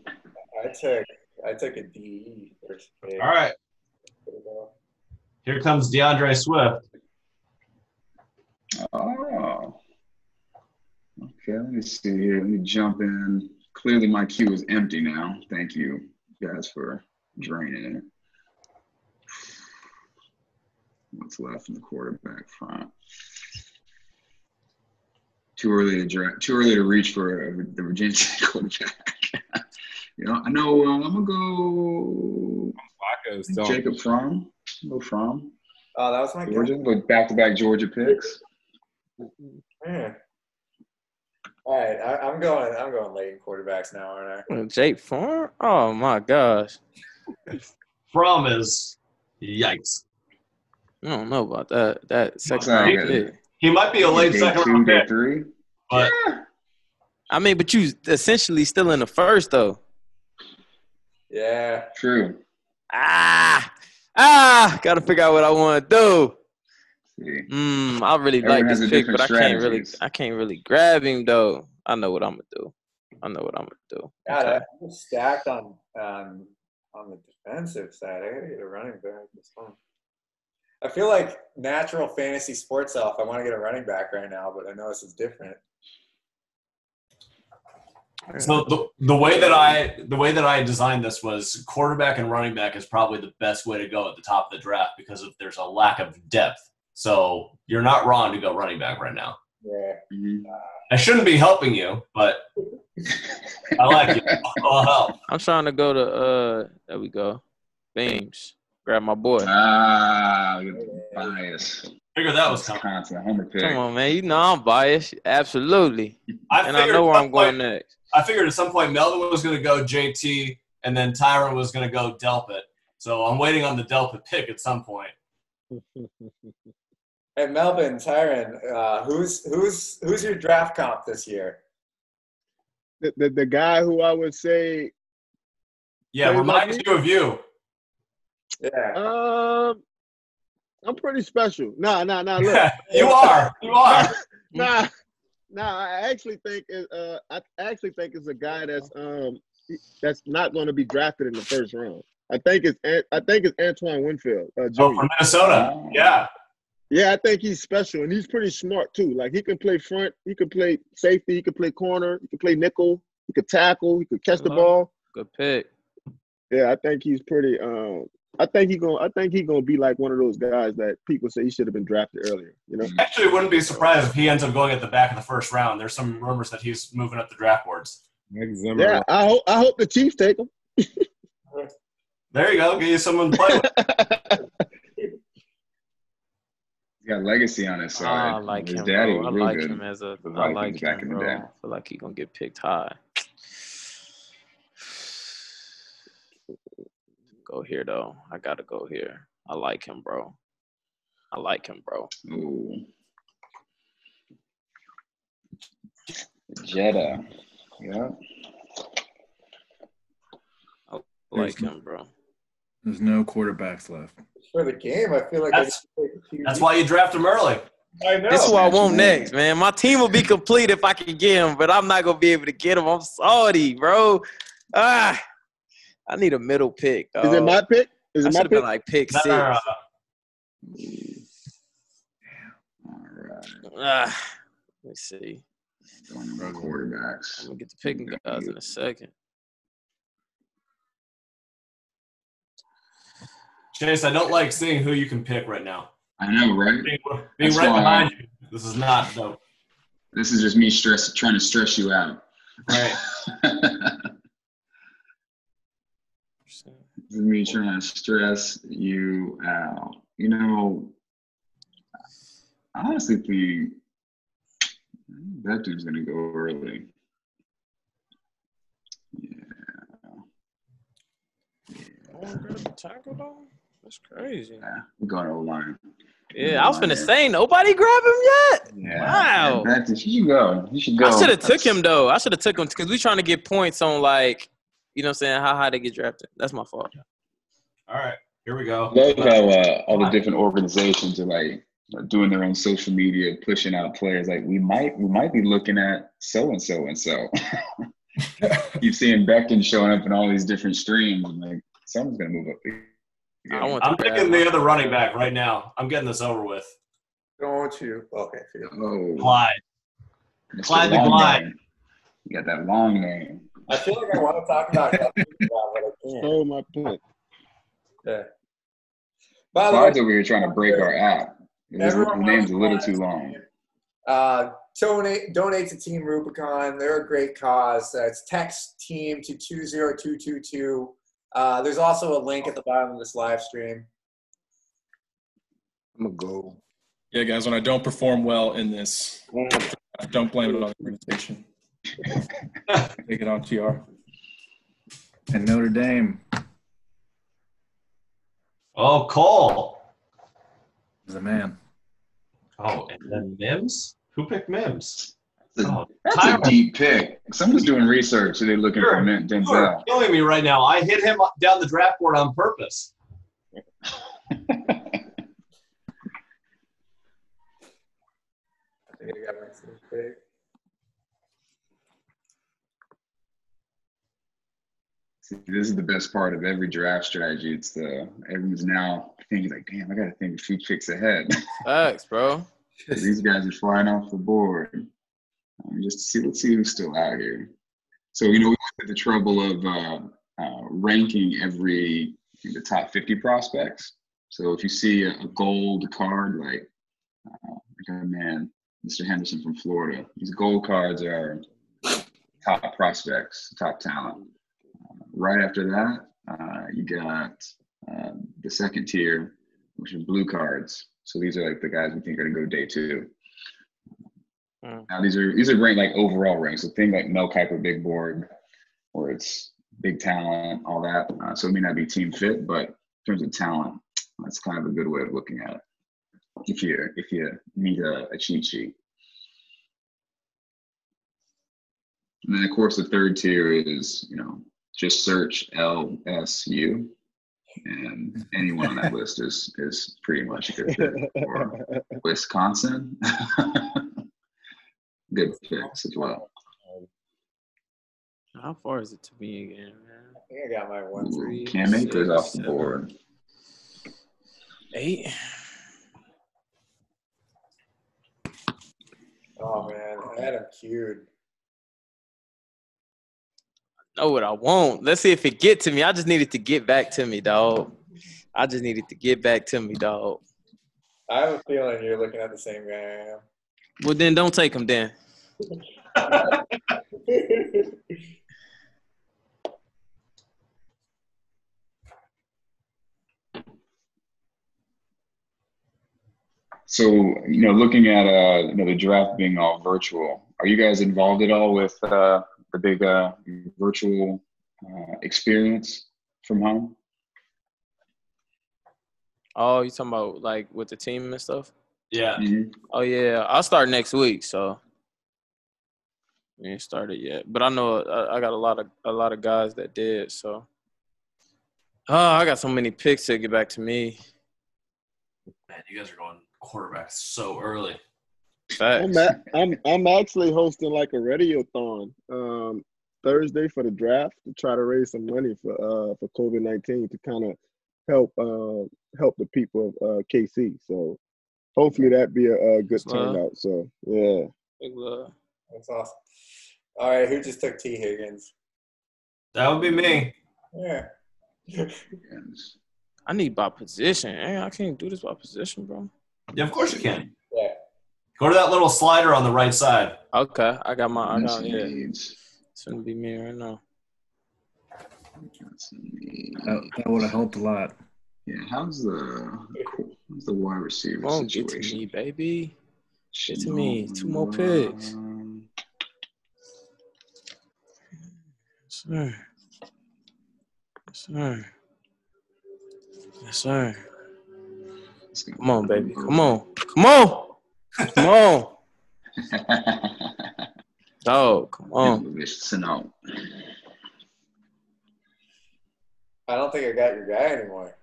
I took I took a DE first pick. All right. Here comes D'Andre Swift. Oh. Okay, let me see here. Let me jump in. Clearly, my queue is empty now. Thank you guys for draining it. What's left in the quarterback front? Too early to draft. Too early to reach for uh, the Virginia quarterback. You know, I know. Um, I'm gonna go Flacco is still Jacob Fromm. Go Fromm. Oh, that was my Georgia. Go back-to-back Georgia picks. Yeah. All right, I, I'm going. I'm going late in quarterbacks now, aren't I? Uh, Jake Fromm? Oh my gosh. Fromm is yikes. I don't know about that. That second round pick. He might be a late Day second two, round day pick, three. but I mean, but you essentially still in the first though. Yeah. True. Ah, ah, gotta figure out what I want to do. See. Hmm, I really Everyone like this pick, different but I can't really. I can't really grab him though. I know what I'm gonna do. I know what I'm gonna do. God, Okay. I'm stacked on on on the defensive side. I gotta get a running back this time. I feel like natural fantasy sports self. I want to get a running back right now, but I know this is different. So the, the way that I the way that I designed this was quarterback and running back is probably the best way to go at the top of the draft because of, there's a lack of depth. So you're not wrong to go running back right now. Yeah. Mhm. I shouldn't be helping you, but I like it. I'll help. I'm trying to go to. uh There we go. Beams. Grab my boy. Ah, look at the bias. Figure that was coming. Wisconsin homer pick. Come on, man. You know I'm biased. Absolutely. I And I know where I'm going point- next. I figured at some point Melvin was going to go JT and then Tyrann was going to go Delpit. So I'm waiting on the Delpit pick at some point. Hey Melvin, Tyrann, uh, who's who's who's your draft comp this year? The, the, the guy who I would say, Yeah, Hey, reminds Melvin? you of you. Yeah. um, I'm pretty special. Nah, nah, nah. Look, you are. You are. nah, nah. I actually think it, uh, I actually think it's a guy that's um that's not going to be drafted in the first round. I think it's I think it's Antoine Winfield uh, Jr. Oh, from Minnesota. Yeah. Yeah, I think he's special and he's pretty smart too. Like he can play front, he can play safety, he can play corner, he can play nickel, he could tackle, he could catch the ball. Good pick. Yeah, I think he's pretty. Um, I think he gonna I think he gonna be like one of those guys that people say he should have been drafted earlier. You know. Mm-hmm. Actually, wouldn't be surprised if he ends up going at the back of the first round. There's some rumors that he's moving up the draft boards. Nick Yeah, I hope I hope the Chiefs take him. There you go. Get you someone to play with. He's got legacy on his side. I like his him, daddy bro. was I real like good. him as a. for I Vikings like back him, in the day. I feel like he gonna get picked high. Go here though. I gotta go here. I like him, bro. I like him, bro. Ooh. Jetta. Yeah. I like him, bro. There's no quarterbacks left. For the game, I feel like That's- I should take a few That's why you draft him early. I know. This is what I want next, man. My team will be complete if I can get him, but I'm not gonna be able to get him. I'm sorry, bro. Ah, I need a middle pick. Is it my pick? Is I it should my have been like pick six. no, no, no. All right. Ah, let me see. Going over quarterbacks. I'm gonna get the picking guys in a second. Chase, I don't like seeing who you can pick right now. I know, right? Being, being That's right why- behind you. This is not dope. This is just me stress trying to stress you out. Right. this is me trying to stress you out. You know, I honestly think that dude's gonna go early. Yeah. Oh, the tackle though. That's crazy. Yeah, we're going O line. Yeah, I was finna say nobody grab him yet. Yeah. Wow. That you should go. You should go. I should have took him though. I should have took him because we trying to get points on like, you know, what I'm saying how high they get drafted. That's my fault. All right. Here we go. love how uh, all the different organizations are like doing their own social media, pushing out players. Like we might, we might be looking at so and so and so. Keep seeing Becton showing up in all these different streams. and like someone's gonna move up. here. I want I'm to picking the other running back right now. I'm getting this over with. Don't you? Okay. forget. Oh, Clyde. Mr. Clyde the Long Glide. Name. You got that long name. I feel like I want to talk about that, but I can't. Stole my pick. Yeah. By the way, Clyde's over here trying to break our app. His, his name's a little too long. Uh, donate donate to Team Rubicon. They're a great cause. That's text team to two zero two two two. Uh, there's also a link at the bottom of this live stream. I'm gonna go. Yeah, guys, when I don't perform well in this, don't blame it on the organization. Take it on TR. And Notre Dame Oh, Cole. is a man. Oh, and then Mims? Who picked Mims? That's a, Oh, that's a deep pick. Someone's doing research. So they're looking Sure. for Mint You are killing me right now. I hit him down the draft board on purpose. I think I got my team pick. See, this is the best part of every draft strategy. It's the everyone's now thinking like, damn, I got to think a few picks ahead. Facts, bro. These guys are flying off the board. Um, just to see, let's see who's still out here. So you know, we went to the trouble of uh, uh, ranking every the top 50 prospects. So if you see a, a gold card like uh, like man, Mr. Henderson from Florida, these gold cards are top prospects, top talent. Right after that, uh, you got uh, the second tier, which are blue cards. So these are like the guys we think are going to go day two. Mm. Now these are these are ranked like overall ranks. So think like Mel Kiper big board, where it's big talent, all that. Uh, so it may not be team fit, but in terms of talent, that's kind of a good way of looking at it. If you if you need a, a cheat sheet. And then of course the third tier is, you know, just search LSU and anyone on that list is is pretty much a good fit. Or Wisconsin. good picks as well. How far is it to me again, man? I think I got my one Ooh, three. Cam Akers off the board. Eight. Oh man, I had him queued know what I want. Let's see if it get to me. I just needed to get back to me, dog. I just needed to get back to me, dog. I have a feeling you're looking at the same guy I am. Well, then don't take him, then. so you know, looking at uh, you know the draft being all virtual, are you guys involved at all with? Uh, the big uh, virtual uh, experience from home? Oh, you talking about like with the team and stuff? Yeah. Mhm. Oh yeah, I'll start next week. So we ain't started yet, but I know I, I got a lot of a lot of guys that did. So oh, I got so many picks to get back to me. Man, you guys are going quarterback so early. Facts. I'm, a- I'm I'm actually hosting like a radiothon um, Thursday for the draft to try to raise some money for uh, for COVID nineteen to kind of help uh, help the people of uh, KC. So hopefully that be a, a good That's turnout. So yeah, Big love. That's awesome. All right, who just took Tee Higgins? That would be me. Yeah. Yes. I need by position. Hey, I can't do this by position, bro. Yeah, of course you can. Yeah. Go to that little slider on the right side. Okay, I got my. I Yes, got yeah. It's gonna be me right now. That, that would have helped a lot. Yeah, how's the how's the wide receiver Come on, get to me, baby. Get to me. Two more picks. Sir. Sir. Yes, sir. Come on, baby. Come on. Come on. Come on. Dog, oh, come on. Listen out. I don't think I got your guy anymore.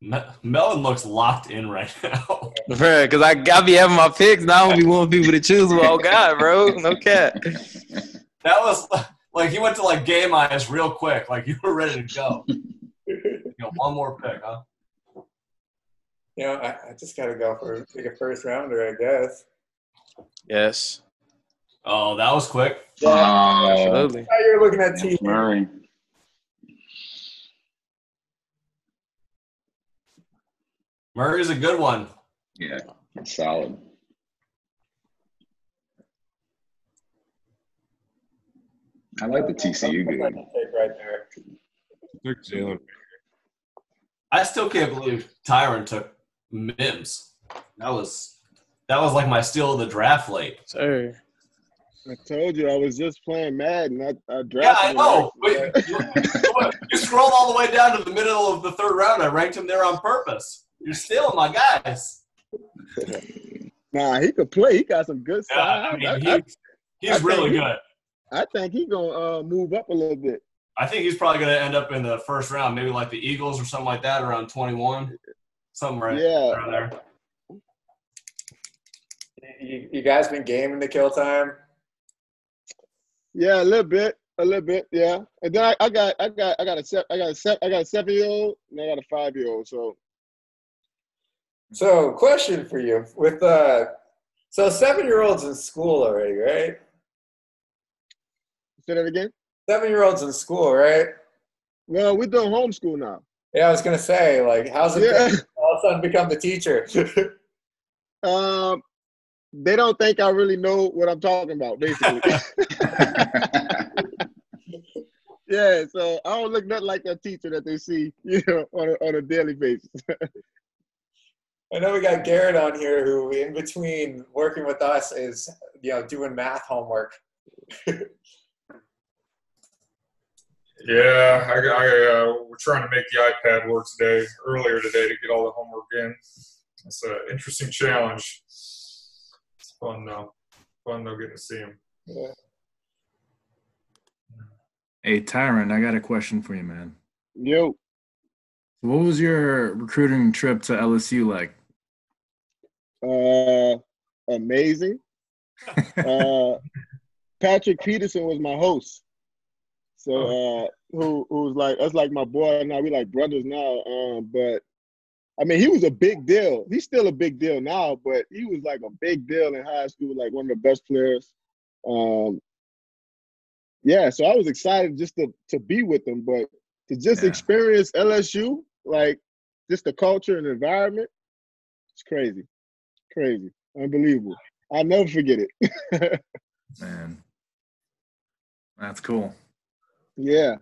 Me- Melvin looks locked in right now. Bro, because I got be having my picks. Now I don't be wanting people to choose who I got, bro. No cap. That was like he went to like game eyes real quick. Like you were ready to go. You know, one more pick, huh? You know, I, I just got to go for take a first rounder, I guess. Yes. Oh, that was quick. Oh, Absolutely. You're looking at T. Murray. Murray's a good one. Yeah, that's solid. I like the TCU good. Take right there. Took Jalen. I still can't believe Tyrann took Mims. That was that was like my steal of the draft late. Sir. I told you I was just playing Madden. I, I drafted Yeah, I know. right- But you, you scrolled all the way down to the middle of the third round. I ranked him there on purpose. You're stealing my guys. Nah, he could play. He got some good Yeah, size. I mean, I, he, I, he's I really think he- good. I think he's gonna uh, move up a little bit. I think he's probably going to end up in the first round, maybe like the Eagles or something like that, around 21, something right Yeah. around there. You, you guys been gaming the kill time? Yeah, a little bit, a little bit, yeah. And then I, I got, I got, I got a, se- I got a, se- I got a seven year old, and I got a five year old. So So, question for you: with uh, so seven year olds in school already, right? say that again. Seven year olds in school, right? Well, we're doing homeschool now. Yeah, I was gonna say, like, how's it Yeah. been all of a sudden become the teacher? Um, they don't think I really know what I'm talking about, basically. yeah, so I don't look nothing like that teacher that they see, you know, on a, on a daily basis. I know we got Garrett on here, who in between working with us is, you know, doing math homework. Yeah, I, I uh, we're trying to make the iPad work today, earlier today, to get all the homework in. It's an interesting challenge. It's fun though. Fun though getting to see him. Yeah. Hey, Tyrann, I got a question for you, man. Yo, What was your recruiting trip to LSU like? uh, amazing. uh, Patrick Peterson was my host. So uh who who's like that's like my boy now we like brothers now um but I mean he was a big deal. He's still a big deal now but he was like a big deal in high school like one of the best players. Um yeah so I was excited just to to be with him but to just Yeah. experience LSU like just the culture and environment it's crazy. Crazy. Unbelievable. I'll never forget it. Man, that's cool. Yeah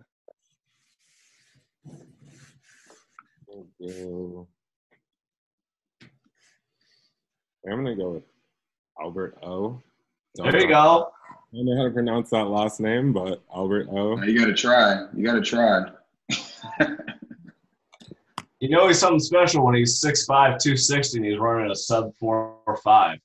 I'm gonna go with Albert O. There you go. I don't know how to pronounce that last name, but Albert O. You got to try. You got to try. You know he's something special when he's 6'5", 260, and he's running a sub four or five.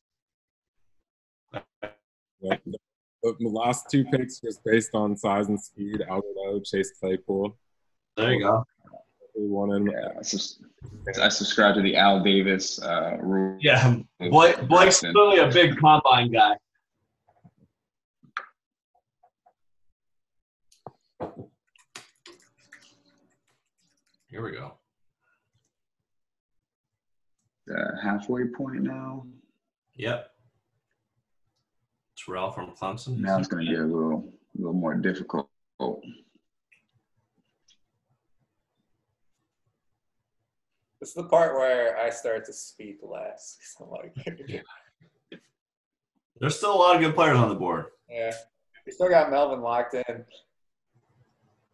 Yeah. The, the last two picks was based on size and speed. Albert O, Chase Claypool. There you go. We wanted Yeah, I, sus- I subscribe to the Al Davis uh, rule. Yeah, Blake, Blake's clearly a big combine guy. Here we go. Uh, halfway point now. Yep. Terrell from Clemson. Now it's going to get a little, a little more difficult. This is the part where I start to speak less. I'm like, There's still a lot of good players on the board. yeah. We still got Melvin locked in.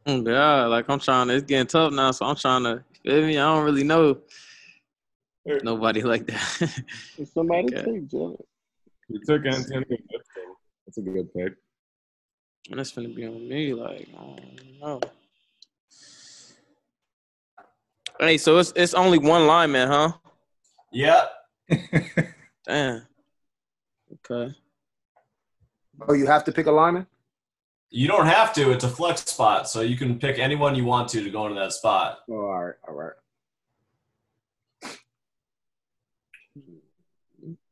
Mm, Yeah, like I'm trying to. It's getting tough now, so I'm trying to. Feel me? I don't really know nobody like that. Somebody Okay. take Jalen. We took Antonio Gibson. That's a good pick. and that's gonna be on me. Like, I don't know. Hey, so it's it's only one lineman, huh? Yep. Damn. Okay. Oh, you have to pick a lineman? You don't have to. It's a flex spot, so you can pick anyone you want to to go into that spot. Oh, all right, all right.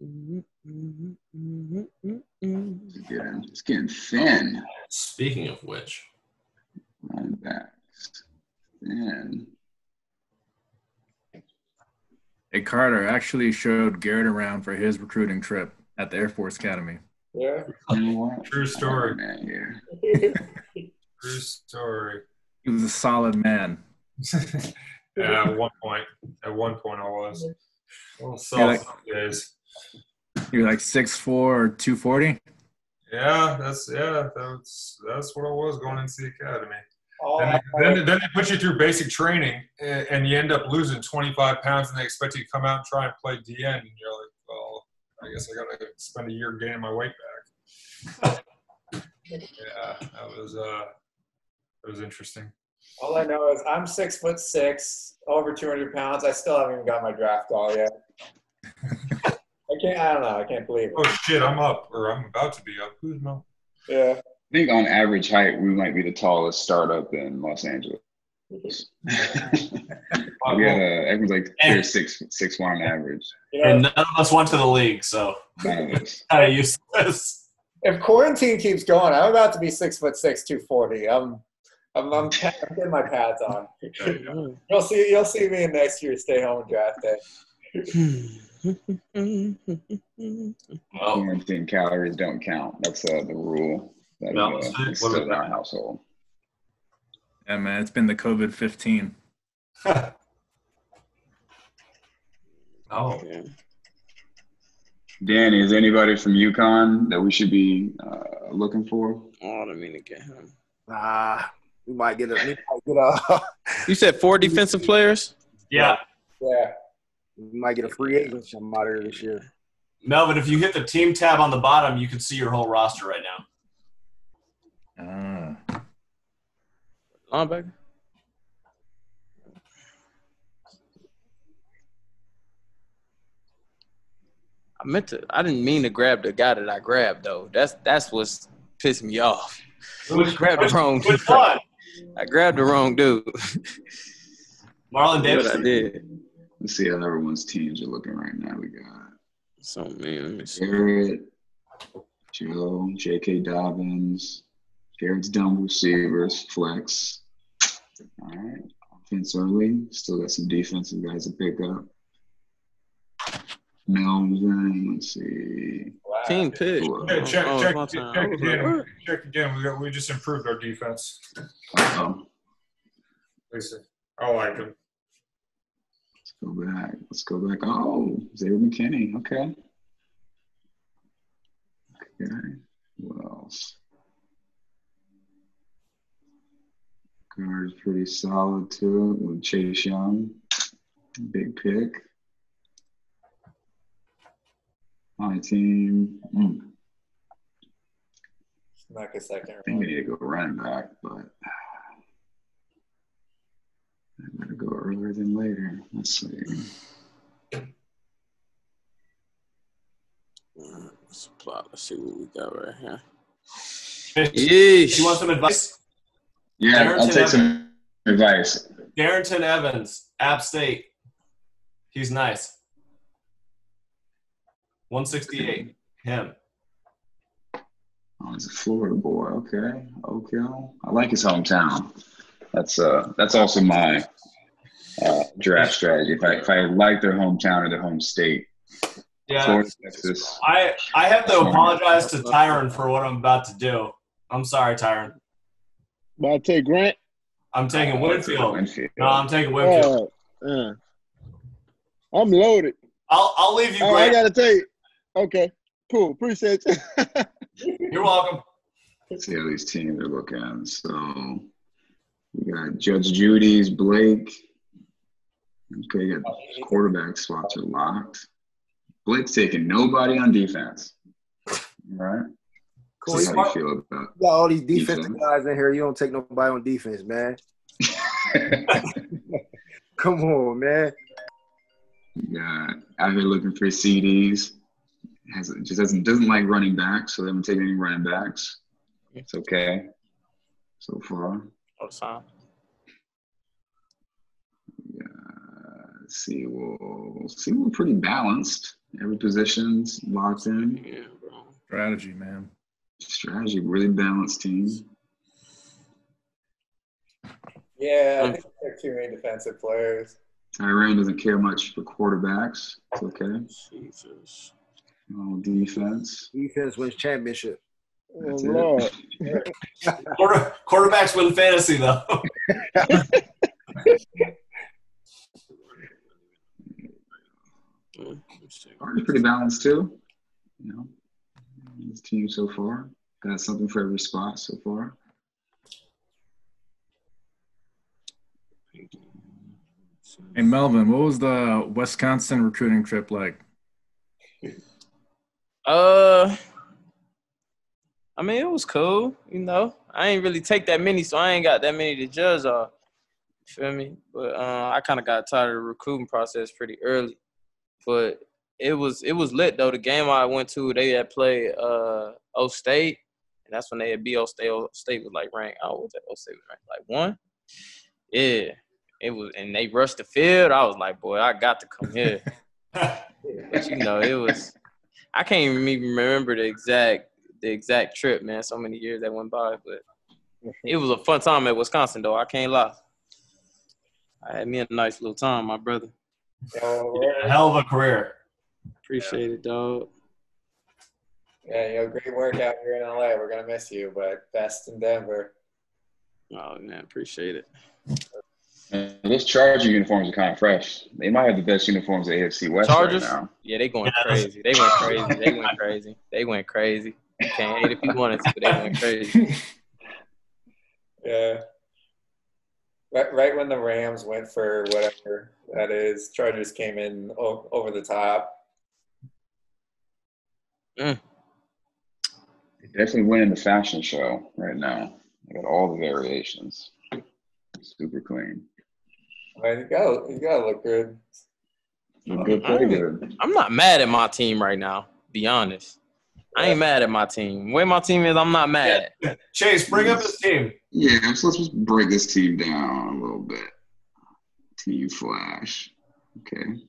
Mm-hmm. It's getting, it's getting thin. Speaking of which, Running backs. Thin. Hey, Carter actually showed Garrett around for his recruiting trip at the Air Force Academy. Yeah. You know what? True story. Oh, man, here. True story. He was a solid man. Yeah, at one point, at one point I was. A little Yeah, like- days. He was like 6'4 or 240. Yeah, that's yeah, that's that's what I was going into the academy. All And I- then, then they put you through basic training, and, and you end up losing 25 pounds, and they expect you to come out and try and play DN, and you're like, well, I guess I got to spend a year gaining my weight back. yeah, that was uh, that was interesting. All I know is I'm six foot six, over 200 pounds. I still haven't even got my draft all yet. I can't. I don't know. I can't believe it. Oh shit, I'm up, or I'm about to be up. Who's no? Yeah. I think on average height, we might be the tallest startup in Los Angeles. we got uh, everyone's like they're six six one on average. You know, and none of us went to the league, so None of us. kind of useless. if quarantine keeps going, I'm about to be six foot six, 240. I'm. I'm, I'm, I'm getting my pads on. You'll see. You'll see me in next year's stay home draft day. Well, Quarantine calories don't count. That's uh, the rule that No, uh, is what still is in our household. Yeah, man, it's been the COVID 15. oh, Danny, is anybody from UConn that we should be uh, looking for? Oh, I don't mean to get him. Nah, we might get a. We might get a. You said four defensive players? yeah. Yeah. We might get a free agent from out this year. Melvin, if you hit the team tab on the bottom, you can see your whole roster right now. Ah. Linebacker? I meant to. I didn't mean to grab the guy that I grabbed though. That's that's what's pissed me off. I grabbed the wrong. Which one? I grabbed the wrong dude. Marlon What I did. Let's see how everyone's teams are looking right now. We got So man, let me see. Garrett, Joe, J.K. Dobbins. Garrett's done with receivers, flex. All right. Offense early. Still got some defensive guys to pick up. Melvin, let's see. Wow. Team pick. Hey, check, Oh, check, it's my check, again. Check again. We got, we just improved our defense. Um, Listen, I like him. Go back. Let's go back. Oh, Xavier McKinney. Okay. Okay. What else? Guard's pretty solid too with Chase Young. Big pick. My team. Mm, Snuck a second I think we need to go running back, but I'm gonna go earlier than later. Let's see. Let's plot. Let's see what we got right here. You want some advice? Yeah, I'll Darrynton take some advice. Darrynton Evans, App State. He's nice. 168. Him. Oh, he's a Florida boy. Okay, okay. I like his hometown. That's uh, that's also my uh, draft strategy. If I if I like their hometown or their home state, Yeah. Florida, Texas. I I have to apologize to Tyrann for what I'm about to do. I'm sorry, Tyrann. But I take Grant. I'm taking Winfield. Winfield. No, I'm taking Winfield. Oh, uh, I'm loaded. I'll I'll leave you. Oh, I gotta take. Okay, cool. Appreciate you. You're welcome. Let's see how these teams are looking. So we got Judge Judy's Blake. Okay, you got quarterback spots are locked. Blake's taking nobody on defense. All right. Cool. See You how you feel about got all these defensive Defense. guys in here. You don't take nobody on defense, man. Come on, man. You got out here looking for CDs. Has just doesn't doesn't like running backs, so they haven't taken any running backs. It's okay so far. All the time. Let's see, we'll, we'll see. We're pretty balanced. Every position's locked in. Yeah, bro. Strategy, man. Strategy, really balanced team. Yeah, I um, think they're two main defensive players. Tyrann doesn't care much for quarterbacks. It's okay. Jesus. No defense. Defense wins championship. oh That's it. Lord. Quarter, quarterbacks win fantasy though. Mm, let's see. Ours is pretty balanced too. You know, this team so far got something for every spot so far. Hey Melvin, what was the Wisconsin recruiting trip like? Uh, I mean, it was cool. You know, I ain't really take that many, so I ain't got that many to judge off. You feel me? But uh, I kind of got tired of the recruiting process pretty early. But it was it was lit though. The game I went to, they had played uh O State, and that's when they had beat O State. O State was like ranked. Oh, what was that? O State was ranked like one. Yeah, it was, and they rushed the field. I was like, boy, I got to come here. but you know, it was. I can't even remember the exact the exact trip, man. So many years that went by, but it was a fun time at Wisconsin, though. I can't lie. I had me a nice little time, my brother. So, A hell of a career. Appreciate it, dog. yeah, you know, great work out here in LA. We're gonna miss you, but best in Denver. Oh man, appreciate it. And those Charger uniforms are kind of fresh. They might have the best uniforms at AFC West Chargers? right now. Yeah, they going crazy. They went crazy. They went crazy. They went crazy. You can't hate if you wanted to, but they went crazy. Yeah. Right, right when the Rams went for whatever that is, Chargers came in o- over the top. Mm. They're definitely winning the fashion show right now. They got all the variations. Super clean. I mean, you gotta, you gotta look good. Look good, play good. I'm not mad at my team right now. Be honest. I ain't mad at my team. Where my team is, I'm not mad. Chase, bring up his team. Yeah, so let's just break this team down a little bit. Team Flash. Okay.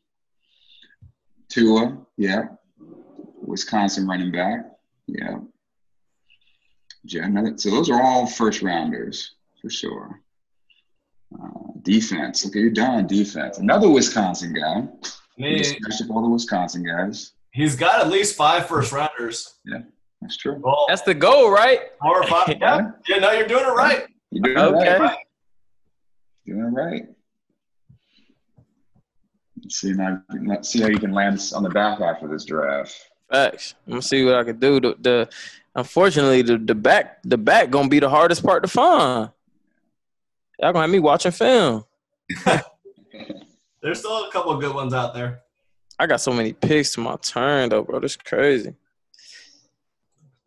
Tua, yeah. Wisconsin running back, yeah. Ja- another- So those are all first rounders for sure. Uh, defense. Okay, you're done on defense. Another Wisconsin guy. I You just up all the Wisconsin guys. He's got at least five first rounders. Yeah, that's true. Well, That's the goal, right? four or five. Yeah, yeah, no, you're doing it right. You're doing Okay. it right. Doing it right. Let's see now. Let's see how you can land on the back half of this draft. Facts. I'm gonna see what I can do. The, the unfortunately the, the back the back gonna be the hardest part to find. Y'all gonna have me watching film. There's still a couple of good ones out there. I got so many picks to my turn though, bro. This crazy.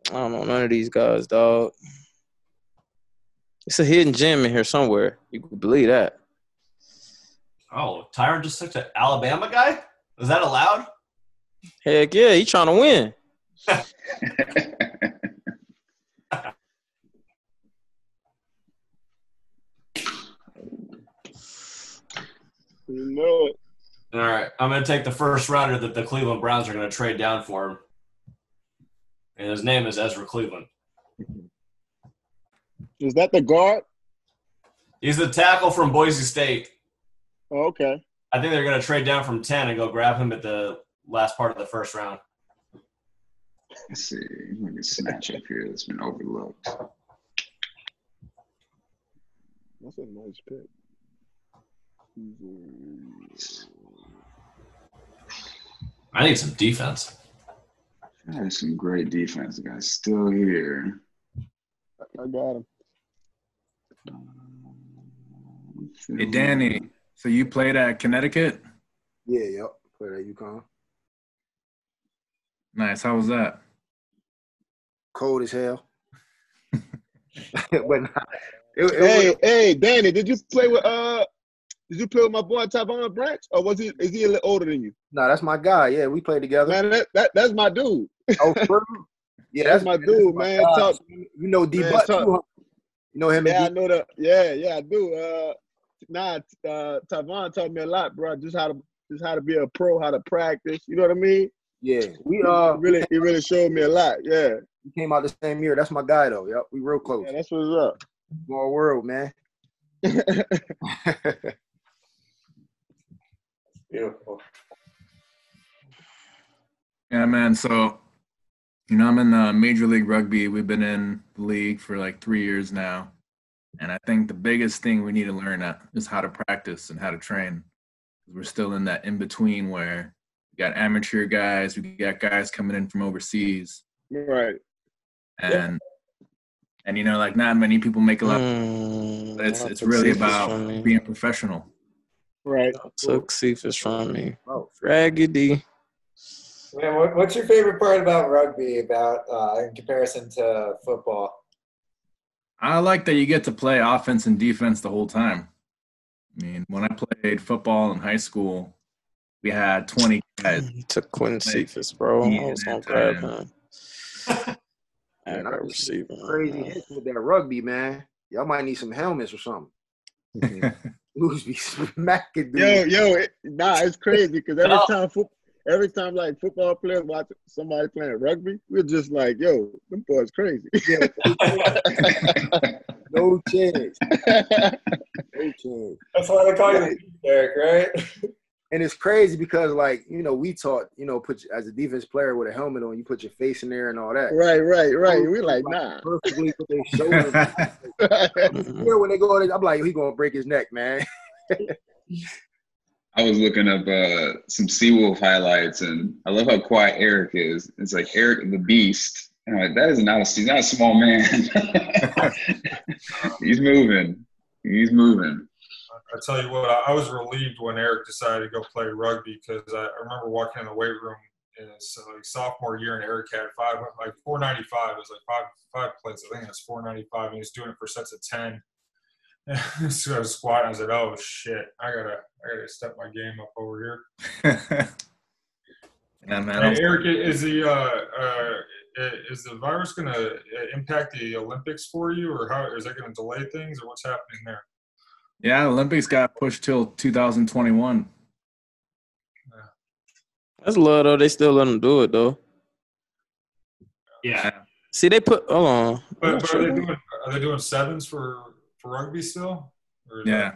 I don't know none of these guys, dog. It's a hidden gem in here somewhere. You can believe that. Oh, Tyrann just took an Alabama guy. Is that allowed? Heck yeah, he trying to win. You know it. All right, I'm going to take the first rounder that the Cleveland Browns are going to trade down for him, and his name is Ezra Cleveland. Is that the guard? He's the tackle from Boise State. Oh, okay. I think they're going to trade down from ten and go grab him at the last part of the first round. Let's see. Let me snatch up here that's been overlooked. That's a nice pick. I need some defense. That is some great defense. The guy's still here. I got him. Hey, Danny. So you played at Connecticut? Yeah, yep. Played at UConn. Nice. How was that? Cold as hell. but nah, it, it Hey, was, hey, Danny, did you play with uh? Did you play with my boy Tyvon Branch, or was he? Is he a little older than you? nah, that's my guy. Yeah, we played together. Man, that, that that's my dude. Oh, yeah, That's that's, my dude, my man. Talk- You know D Man, too. You know him Yeah, I know that. Yeah, yeah, I do. Uh, nah, uh, Tyvon taught me a lot, bro. Just how to just how to be a pro, how to practice. You know what I mean? Yeah, we uh He really, he really showed me a lot. Yeah, we came out the same year. That's my guy though. Yep, we real close. yeah, that's what's up. Small world, man. Beautiful. Yeah, man. So, you know, I'm in uh, Major League Rugby. We've been in the league for like three years now. And I think the biggest thing we need to learn at is how to practice and how to train. We're still in that in between where we got amateur guys, we got guys coming in from overseas, right. and and you know, like not many people make a lot. Mm, but it's it's really about being professional. Right. I took Cephus from me. Oh, Raggedy. Man, what, what's your favorite part about rugby about uh, in comparison to football? I like that you get to play offense and defense the whole time. I mean, when I played football in high school, we had 20 guys. You took Quintez Like, Cephus, bro. I was and gonna that grab tight him. I got just receiver. crazy hits with that rugby, man. Y'all might need some helmets or something. Dudes be smacking Yo, yo, it, nah, it's crazy because every No. time foot, every time like football players watch somebody playing rugby, we're just like, yo, them boys crazy. No chance. No chance. That's why they call you the Derek, right? And it's crazy because, like, you know, we taught, you know, put as a defense player with a helmet on, you put your face in there and all that. right, right, right. We're like, nah. Perfectly with their shoulders. Mhm. Yeah, when they go, I'm like, he gonna break his neck, man. I was looking up uh, some Seawolf highlights, and I love how quiet Eric is. It's like Eric the Beast. And I'm like, that is not a he's not a small man. he's moving. He's moving. I tell you what, I, was relieved when Eric decided to go play rugby because I, remember walking in the weight room in his uh, like sophomore year, and Eric had five like 495. It was like five five plates. I think it was 495, and he was doing it for sets of ten. so I was squatting. I said, "Oh shit, I gotta I gotta step my game up over here." yeah, man. Hey, Eric, is the uh, uh, is the virus going to impact the Olympics for you, or how is that going to delay things, or what's happening there? Yeah, Olympics got pushed till 2021. That's love though. They still let them do it though. Yeah. See, they put. Hold on. But, but sure are they they- doing are they doing sevens for for rugby still? Or is Yeah.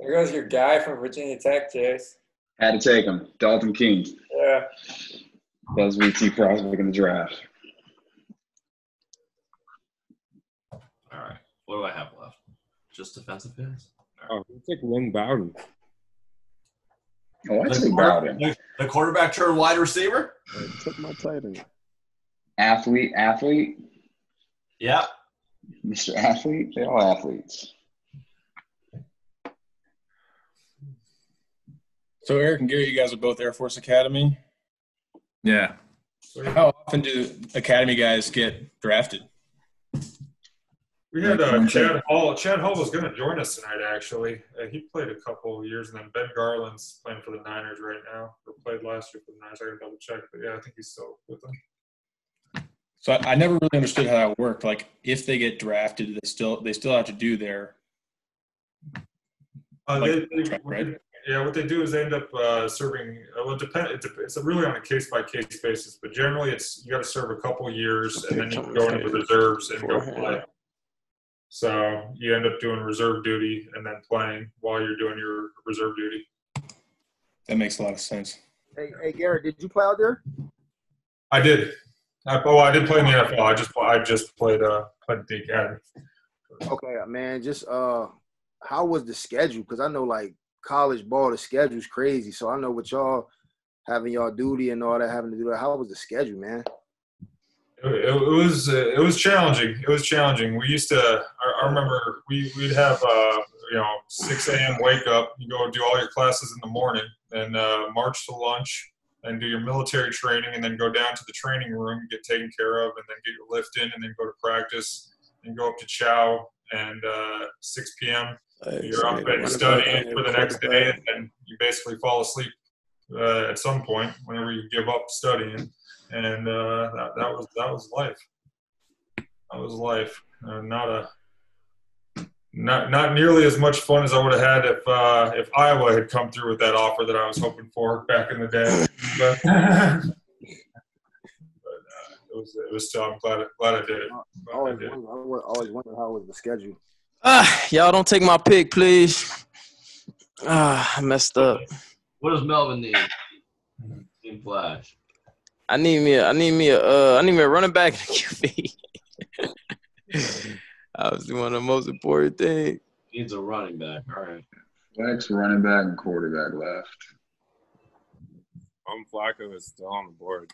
There goes your guy from Virginia Tech, Chase. Had to take him. Dalton Keene. Yeah. That was VT prospect in the draft. All right. What do I have left? Just defensive picks. Oh, it's like Lynn Bowden. Oh, I The, Bowden. the, the quarterback turned wide receiver. I took my tight end. Athlete, athlete, Yeah. Mr. Athlete. They're all athletes. So Eric and Gary, you guys are both Air Force Academy. Yeah. How often do Academy guys get drafted? We had uh, Chad Hall. Chad Hall was going to join us tonight. Actually, uh, he played a couple of years, and then Ben Garland's playing for the Niners right now, or played last year for the Niners. I can double check, but yeah, I think he's still with them. So I, I never really understood how that worked. Like, if they get drafted, they still they still have to do their Uh, like, they, they, track, what right? they- yeah, what they do is they end up uh, serving. uh, Well, it depend, it dep- It's really on a case by case basis, but generally, it's you got to serve a couple years, and then you can go into the reserves and go play. So you end up doing reserve duty and then playing while you're doing your reserve duty. That makes a lot of sense. Hey, hey, Garrett, did you play out there? I did. I, oh, I did play in the NFL. I just I just played uh played the academy. Okay, man. Just uh, how was the schedule? Because I know like college ball, the schedule's crazy. So I know with y'all having y'all duty and all that, having to do that. How was the schedule, man? It, was it was challenging. It was challenging. We used to. I, I remember we we'd have uh you know 6 a.m. wake up. You go do all your classes in the morning, then uh, march to lunch, and do your military training, and then go down to the training room, get taken care of, and then get your lift in, and then go to practice, and go up to chow, and uh, 6 p.m. You're up and studying for the next day, and then you basically fall asleep uh, at some point whenever you give up studying, and uh, that, that was that was life. That was life. Uh, not a not not nearly as much fun as I would have had if uh, if Iowa had come through with that offer that I was hoping for back in the day. But, but uh, it was it was still. I'm glad glad I did it. I always wonder, I wa- always wonder how was the schedule. Ah, y'all don't take my pick, please. Ah, I messed up. What does Melvin need? In Flash. I need me. A, I need me a. Uh, I need me a running back and a QB. Obviously, one of the most important things. Needs a running back. All right. Flex, running back, and quarterback left. Um, Flacco is still on the board.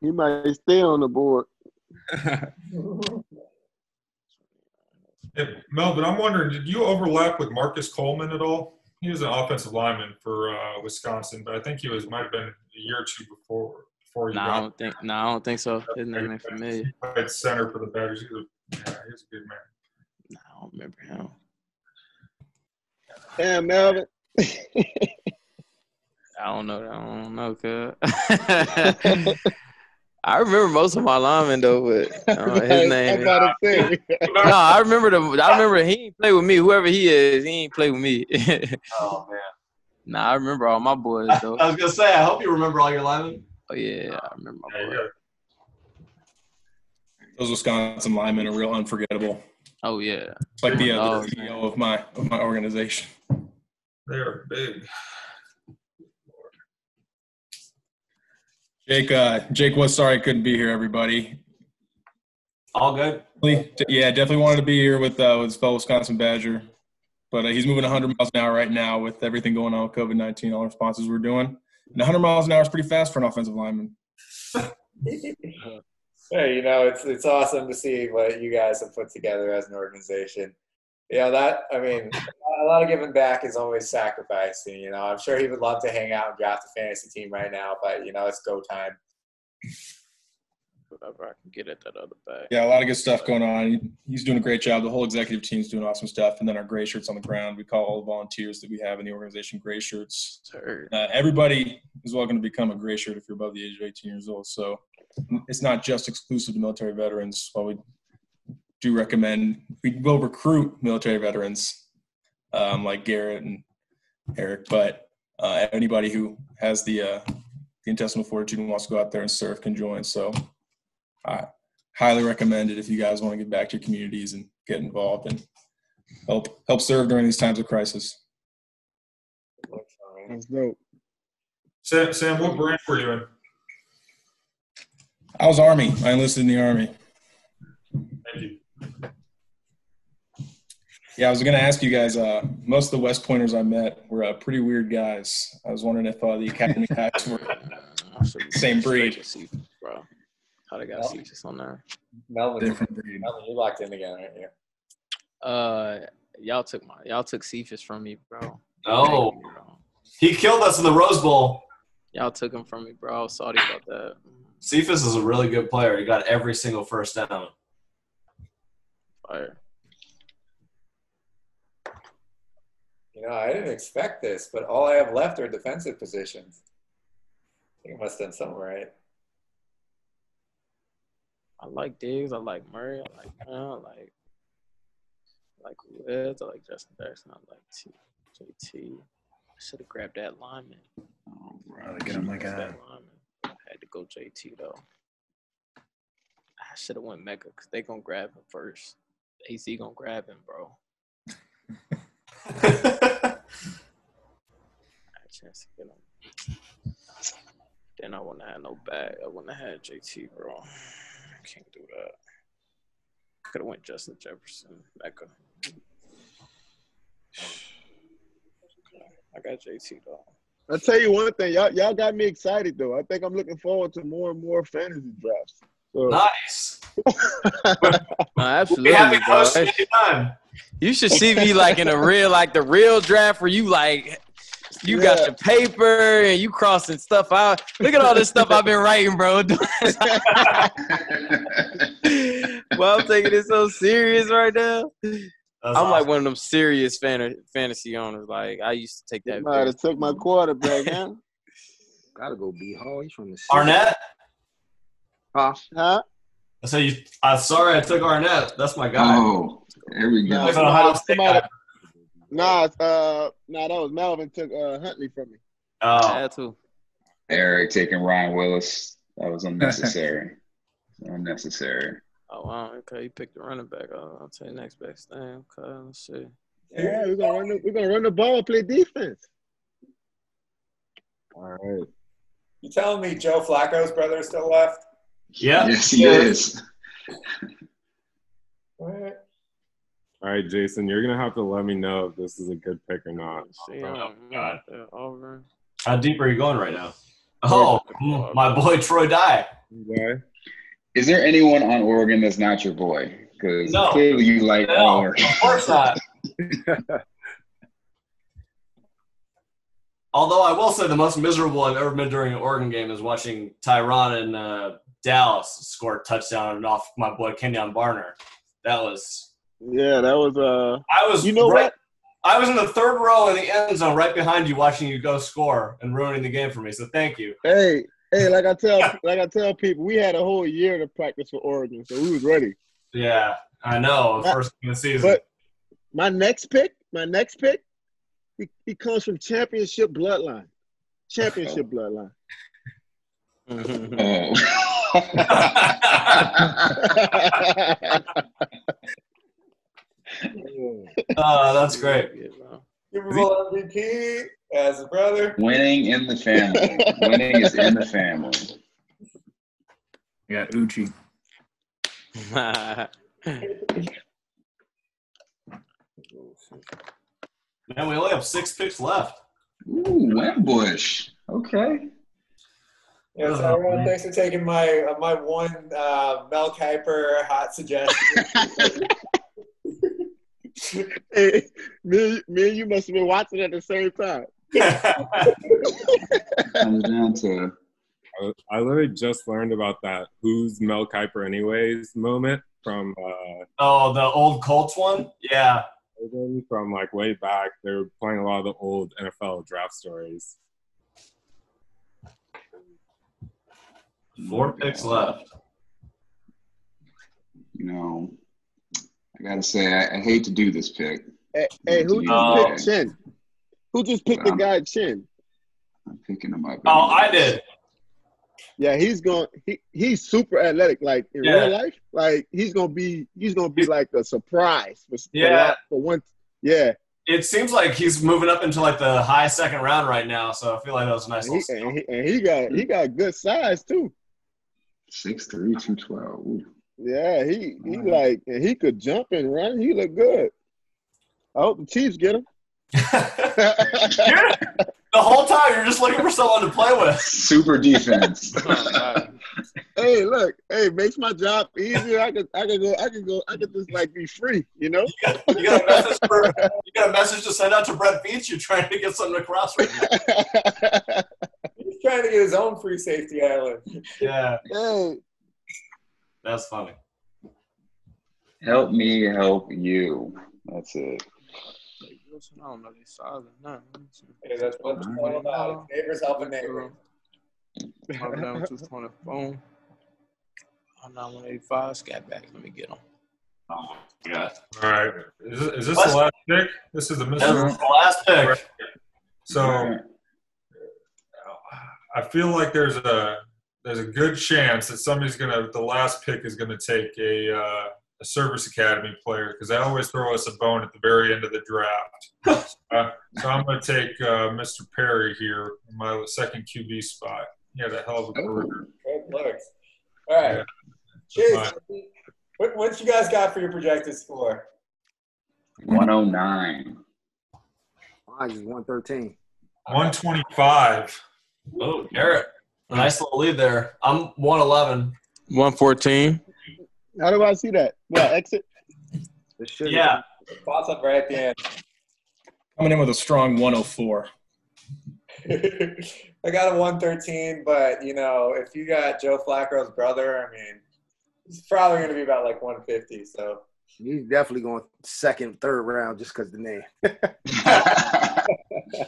He might stay on the board. Hey, Melvin, I'm wondering, did you overlap with Marcus Coleman at all? He was an offensive lineman for uh, Wisconsin, but I think he was might have been a year or two before before you Nah, I don't think. Nah, I don't think so. His name ain't familiar. He played center for the Badgers. He was, yeah, he was a good man. Nah, I don't remember him. Damn, Melvin. I don't know. I don't know, cuz. I remember most of my linemen though, but uh, his name. I'm about to say. no, I remember the. I remember he ain't play with me. Whoever he is, he ain't play with me. Oh man. nah, I remember all my boys though. I was gonna say, I hope you remember all your linemen. Oh yeah, I remember my Yeah, boys. Those Wisconsin linemen are real unforgettable. Oh yeah. It's like the, uh, Oh, the CEO of my of my organization. They are big. Jake, uh, Jake was sorry I couldn't be here. Everybody, All good. Yeah, definitely wanted to be here with uh, with his fellow Wisconsin Badger, but uh, he's moving 100 miles an hour right now with everything going on with COVID 19, all the responses we're doing. And 100 miles an hour is pretty fast for an offensive lineman. Hey, you know, it's it's awesome to see what you guys have put together as an organization. You know that I mean, a lot of giving back is always sacrificing. You know, I'm sure he would love to hang out and draft a fantasy team right now, but you know, it's go time. Whatever I can get at that other bag. Yeah, a lot of good stuff going on. He's doing a great job. The whole executive team's doing awesome stuff. And then our gray shirts on the ground. We call all the volunteers that we have in the organization gray shirts. Sir. Uh, everybody is welcome to become a gray shirt if you're above the age of 18 years old. So it's not just exclusive to military veterans. While we do recommend, we will recruit military veterans um, like Garrett and Eric, but uh, anybody who has the, uh, the intestinal fortitude and wants to go out there and serve can join. So I highly recommend it if you guys want to get back to your communities and get involved and help help serve during these times of crisis. That's dope. Sam, Sam, what branch were you in? I was Army. I enlisted in the Army. Thank you. Yeah, I was going to ask you guys. Uh, most of the West Pointers I met were uh, pretty weird guys. I was wondering if uh, the academy guys were same breed. bro. How they got Cephus on there? Melvin, Different breed. Melvin, you locked in again, right here. you? Uh, y'all took my y'all took Cephus from me, bro. Oh, he killed us in the Rose Bowl. Y'all took him from me, bro. I was sorry about that. Cephus is a really good player. He got every single first down. Fire. You know, I didn't expect this, but all I have left are defensive positions. I think I must have done something right. I like Diggs. I like Murray. I like Brown. I like I like Woods. I like Justin Jackson. I like T, JT. I should have grabbed that lineman. Oh, bro, get him like That that. lineman. I had to go JT though. I should have went Mecca because they gonna grab him first. AC gonna grab him, bro. I had chance to get him. Then I wouldn't have no bag. I wouldn't have had JT, bro. I can't do that. Could have went Justin Jefferson, Mecca. Okay. I got JT though. I'll tell you one thing, y'all y'all got me excited though. I think I'm looking forward to more and more fantasy drafts. So, Nice. No, absolutely, happy bro. host That's- anytime. You should see me like in a real, like the real draft where you like, you got Yeah. the paper and you crossing stuff out. Look at all this stuff I've been writing, bro. well, I'm taking it so serious right now. That's I'm awesome. like one of them serious fan- fantasy owners. Like I used to take that. might have took my quarterback, huh? Gotta go B Hall. He's from the city. Arnette. Huh? Huh? I say you. I'm sorry, I took Arnette. That's my guy. oh, there we go. He's an Ohio State somebody- guy. Nah, uh, nah, that was Melvin took uh, Huntley from me. Oh, I had. Eric taking Ryan Willis. That was unnecessary. unnecessary. Oh wow, okay. You picked the running back. Oh, I'll tell you next best thing. Okay, let's see. Yeah, we're gonna run the, we're gonna run the ball, and play defense. All right. You telling me Joe Flacco's brother is still left? Yeah. Yes, he is. All right. All right, Jason, you're gonna have to let me know if this is a good pick or not. See. Oh, God. Auburn. How deep are you going right now? Oh, my boy Troy Dye. Okay. Is there anyone on Oregon that's not your boy? Because No. clearly you like all No, Oregon. of course not. Although I will say the most miserable I've ever been during an Oregon game is watching Tyrann and uh, Dallas scored a touchdown off my boy Kenjon Barner. That was Yeah, that was uh. I was You know right, what? I was in the third row in the end zone right behind you watching you go score and ruining the game for me. So thank you. Hey, hey, like I tell like I tell people, we had a whole year to practice for Oregon, so we was ready. Yeah, I know. But- First game of the season. But my next pick, my next pick, he, he comes from championship bloodline. Championship bloodline. Oh, that's great. Super Bowl MVP as a brother. Winning in the family. Winning is in the family. Yeah, Uchi. Man, we only have six picks left. Ooh, Wimbush. Okay. Yeah, so everyone, thanks for taking my uh, my one uh, Mel Kiper hot suggestion. hey, me, me and you must have been watching at the same time. Comes down to I, I literally just learned about that "Who's Mel Kiper anyways" moment from uh, oh, the old Colts one? Yeah. From like way back. They were playing a lot of the old NFL draft stories. Four picks left. you know, I gotta say, I, I hate to do this pick. Hey, hey who just Oh. picked Chinn? Who just picked the guy Chinn? I'm picking him up. Oh, I did. Yeah, he's going. He he's super athletic. Like in Yeah. real life, like he's gonna be. He's gonna be like a surprise. For, for Yeah. for one. Yeah, It seems like he's moving up into like the high second round right now, so I feel like that was a nice and he, and he, and he got he got good size too. Six three, two twelve. Ooh. Yeah, he he like and he could jump and run. He look good. I hope the Chiefs get him. The whole time you're just looking for someone to play with. Super defense. Oh, Hey, hey, look, hey, makes my job easier. I could, I could go, I could go, I could just like be free, you know. You got a message for you got a message to send out to Brett Veach. You're trying to get something across right now. He's trying to get his own free safety island. Yeah, hey, that's funny. Help me help you. That's it. I don't know these size or nothing. Hey, that's what it's all about. Neighbors helping neighbors. Mark down to 20 phone. I'm not 185. Scat back. Let me get them. Oh my god. All right. Is, this- is this What? the last pick? This is the That's mystery. the last pick. So I feel like there's a there's a good chance that somebody's gonna the last pick is gonna take a uh, a service academy player because they always throw us a bone at the very end of the draft. uh, so I'm gonna take uh, Mr. Perry here, in my second QB spot. He had a hell of a career. Good looks. All right. Yeah. Cheers. What, what you guys got for your projected score? 109. Mine is 113. 125. Oh, Garrett. A nice little lead there. I'm 111. 114. how do I see that? Well, exit. This should Yeah. Pops up right at the end. Coming in with a strong 104. I got a 113, but you know, if you got Joe Flacco's brother, I mean, he's probably going to be about like 150. So He's definitely going second, third round just because the name.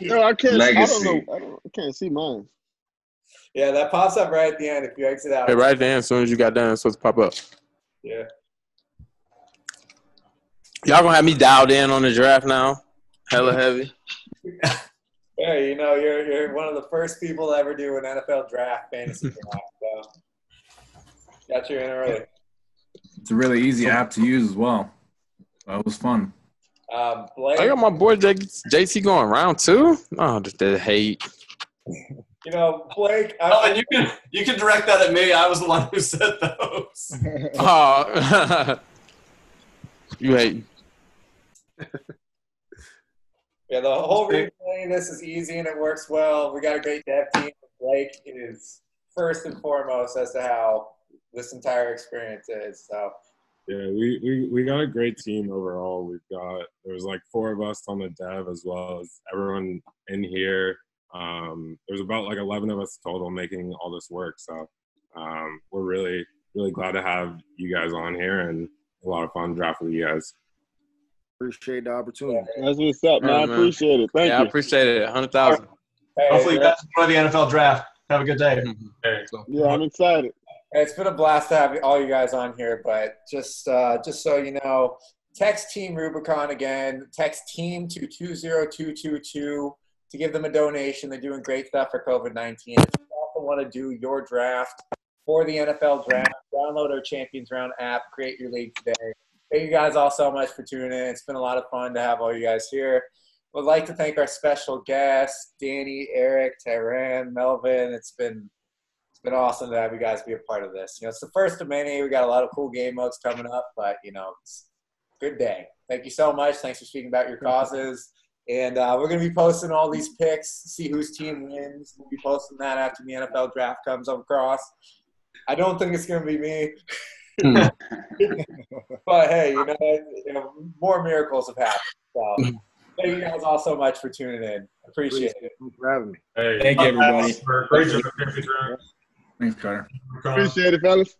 No, I can't. I don't know. I, don't, I can't see mine. yeah, that pops up right at the end if you exit out. Hey, right there, as soon as you got done, it's supposed to pop up. Yeah. Y'all gonna have me dialed in on the draft now? Hella heavy. Yeah, you know, you're you're one of the first people to ever do an NFL draft fantasy draft. So got you in early. It's a really easy app to use as well. That was fun. Um, Blake, I got my boy J- JT going round two. Oh, the, the hate. you know, Blake. I, Oh, and you can you can direct that at me. I was the one who said those. Oh, you hate. Yeah, the whole reason playing this is easy and it works well. We got a great dev team. Blake is first and foremost as to how this entire experience is. So Yeah, we, we, we got a great team overall. We've got there's like four of us on the dev as well as everyone in here. Um, there's about like 11 of us total making all this work. So um, we're really really glad to have you guys on here and a lot of fun draft with you guys. Appreciate the opportunity. That's what's up, man. I Alright, man. appreciate it. Thank you. I appreciate it. Hundred thousand. hey, Hopefully, you guys enjoy the NFL draft. Have a good day. Hey, yeah, I'm excited. It's been a blast to have all you guys on here, but just uh, just so you know, text Team Rubicon again. Text Team to two zero two two two to give them a donation. They're doing great stuff for COVID nineteen. If you also want to do your draft for the NFL draft, download our Champions Round app. Create your league today. Thank you guys all so much for tuning in. It's been a lot of fun to have all you guys here. Would like to thank our special guests, Danny, Eric, Tyrann, Melvin. It's been been awesome to have you guys be a part of this. You know, it's the first of many. We got a lot of cool game modes coming up, but you know, it's a good day. Thank you so much. Thanks for speaking about your causes. And uh, we're going to be posting all these picks, see whose team wins. We'll be posting that after the NFL draft comes across. I don't think it's going to be me. but hey, you know, you know, more miracles have happened. So thank you guys all so much for tuning in. Appreciate it. Thanks for having me. hey, Thank you, everybody. Great job, Champions Round. Thanks, Carter. Appreciate it, fellas.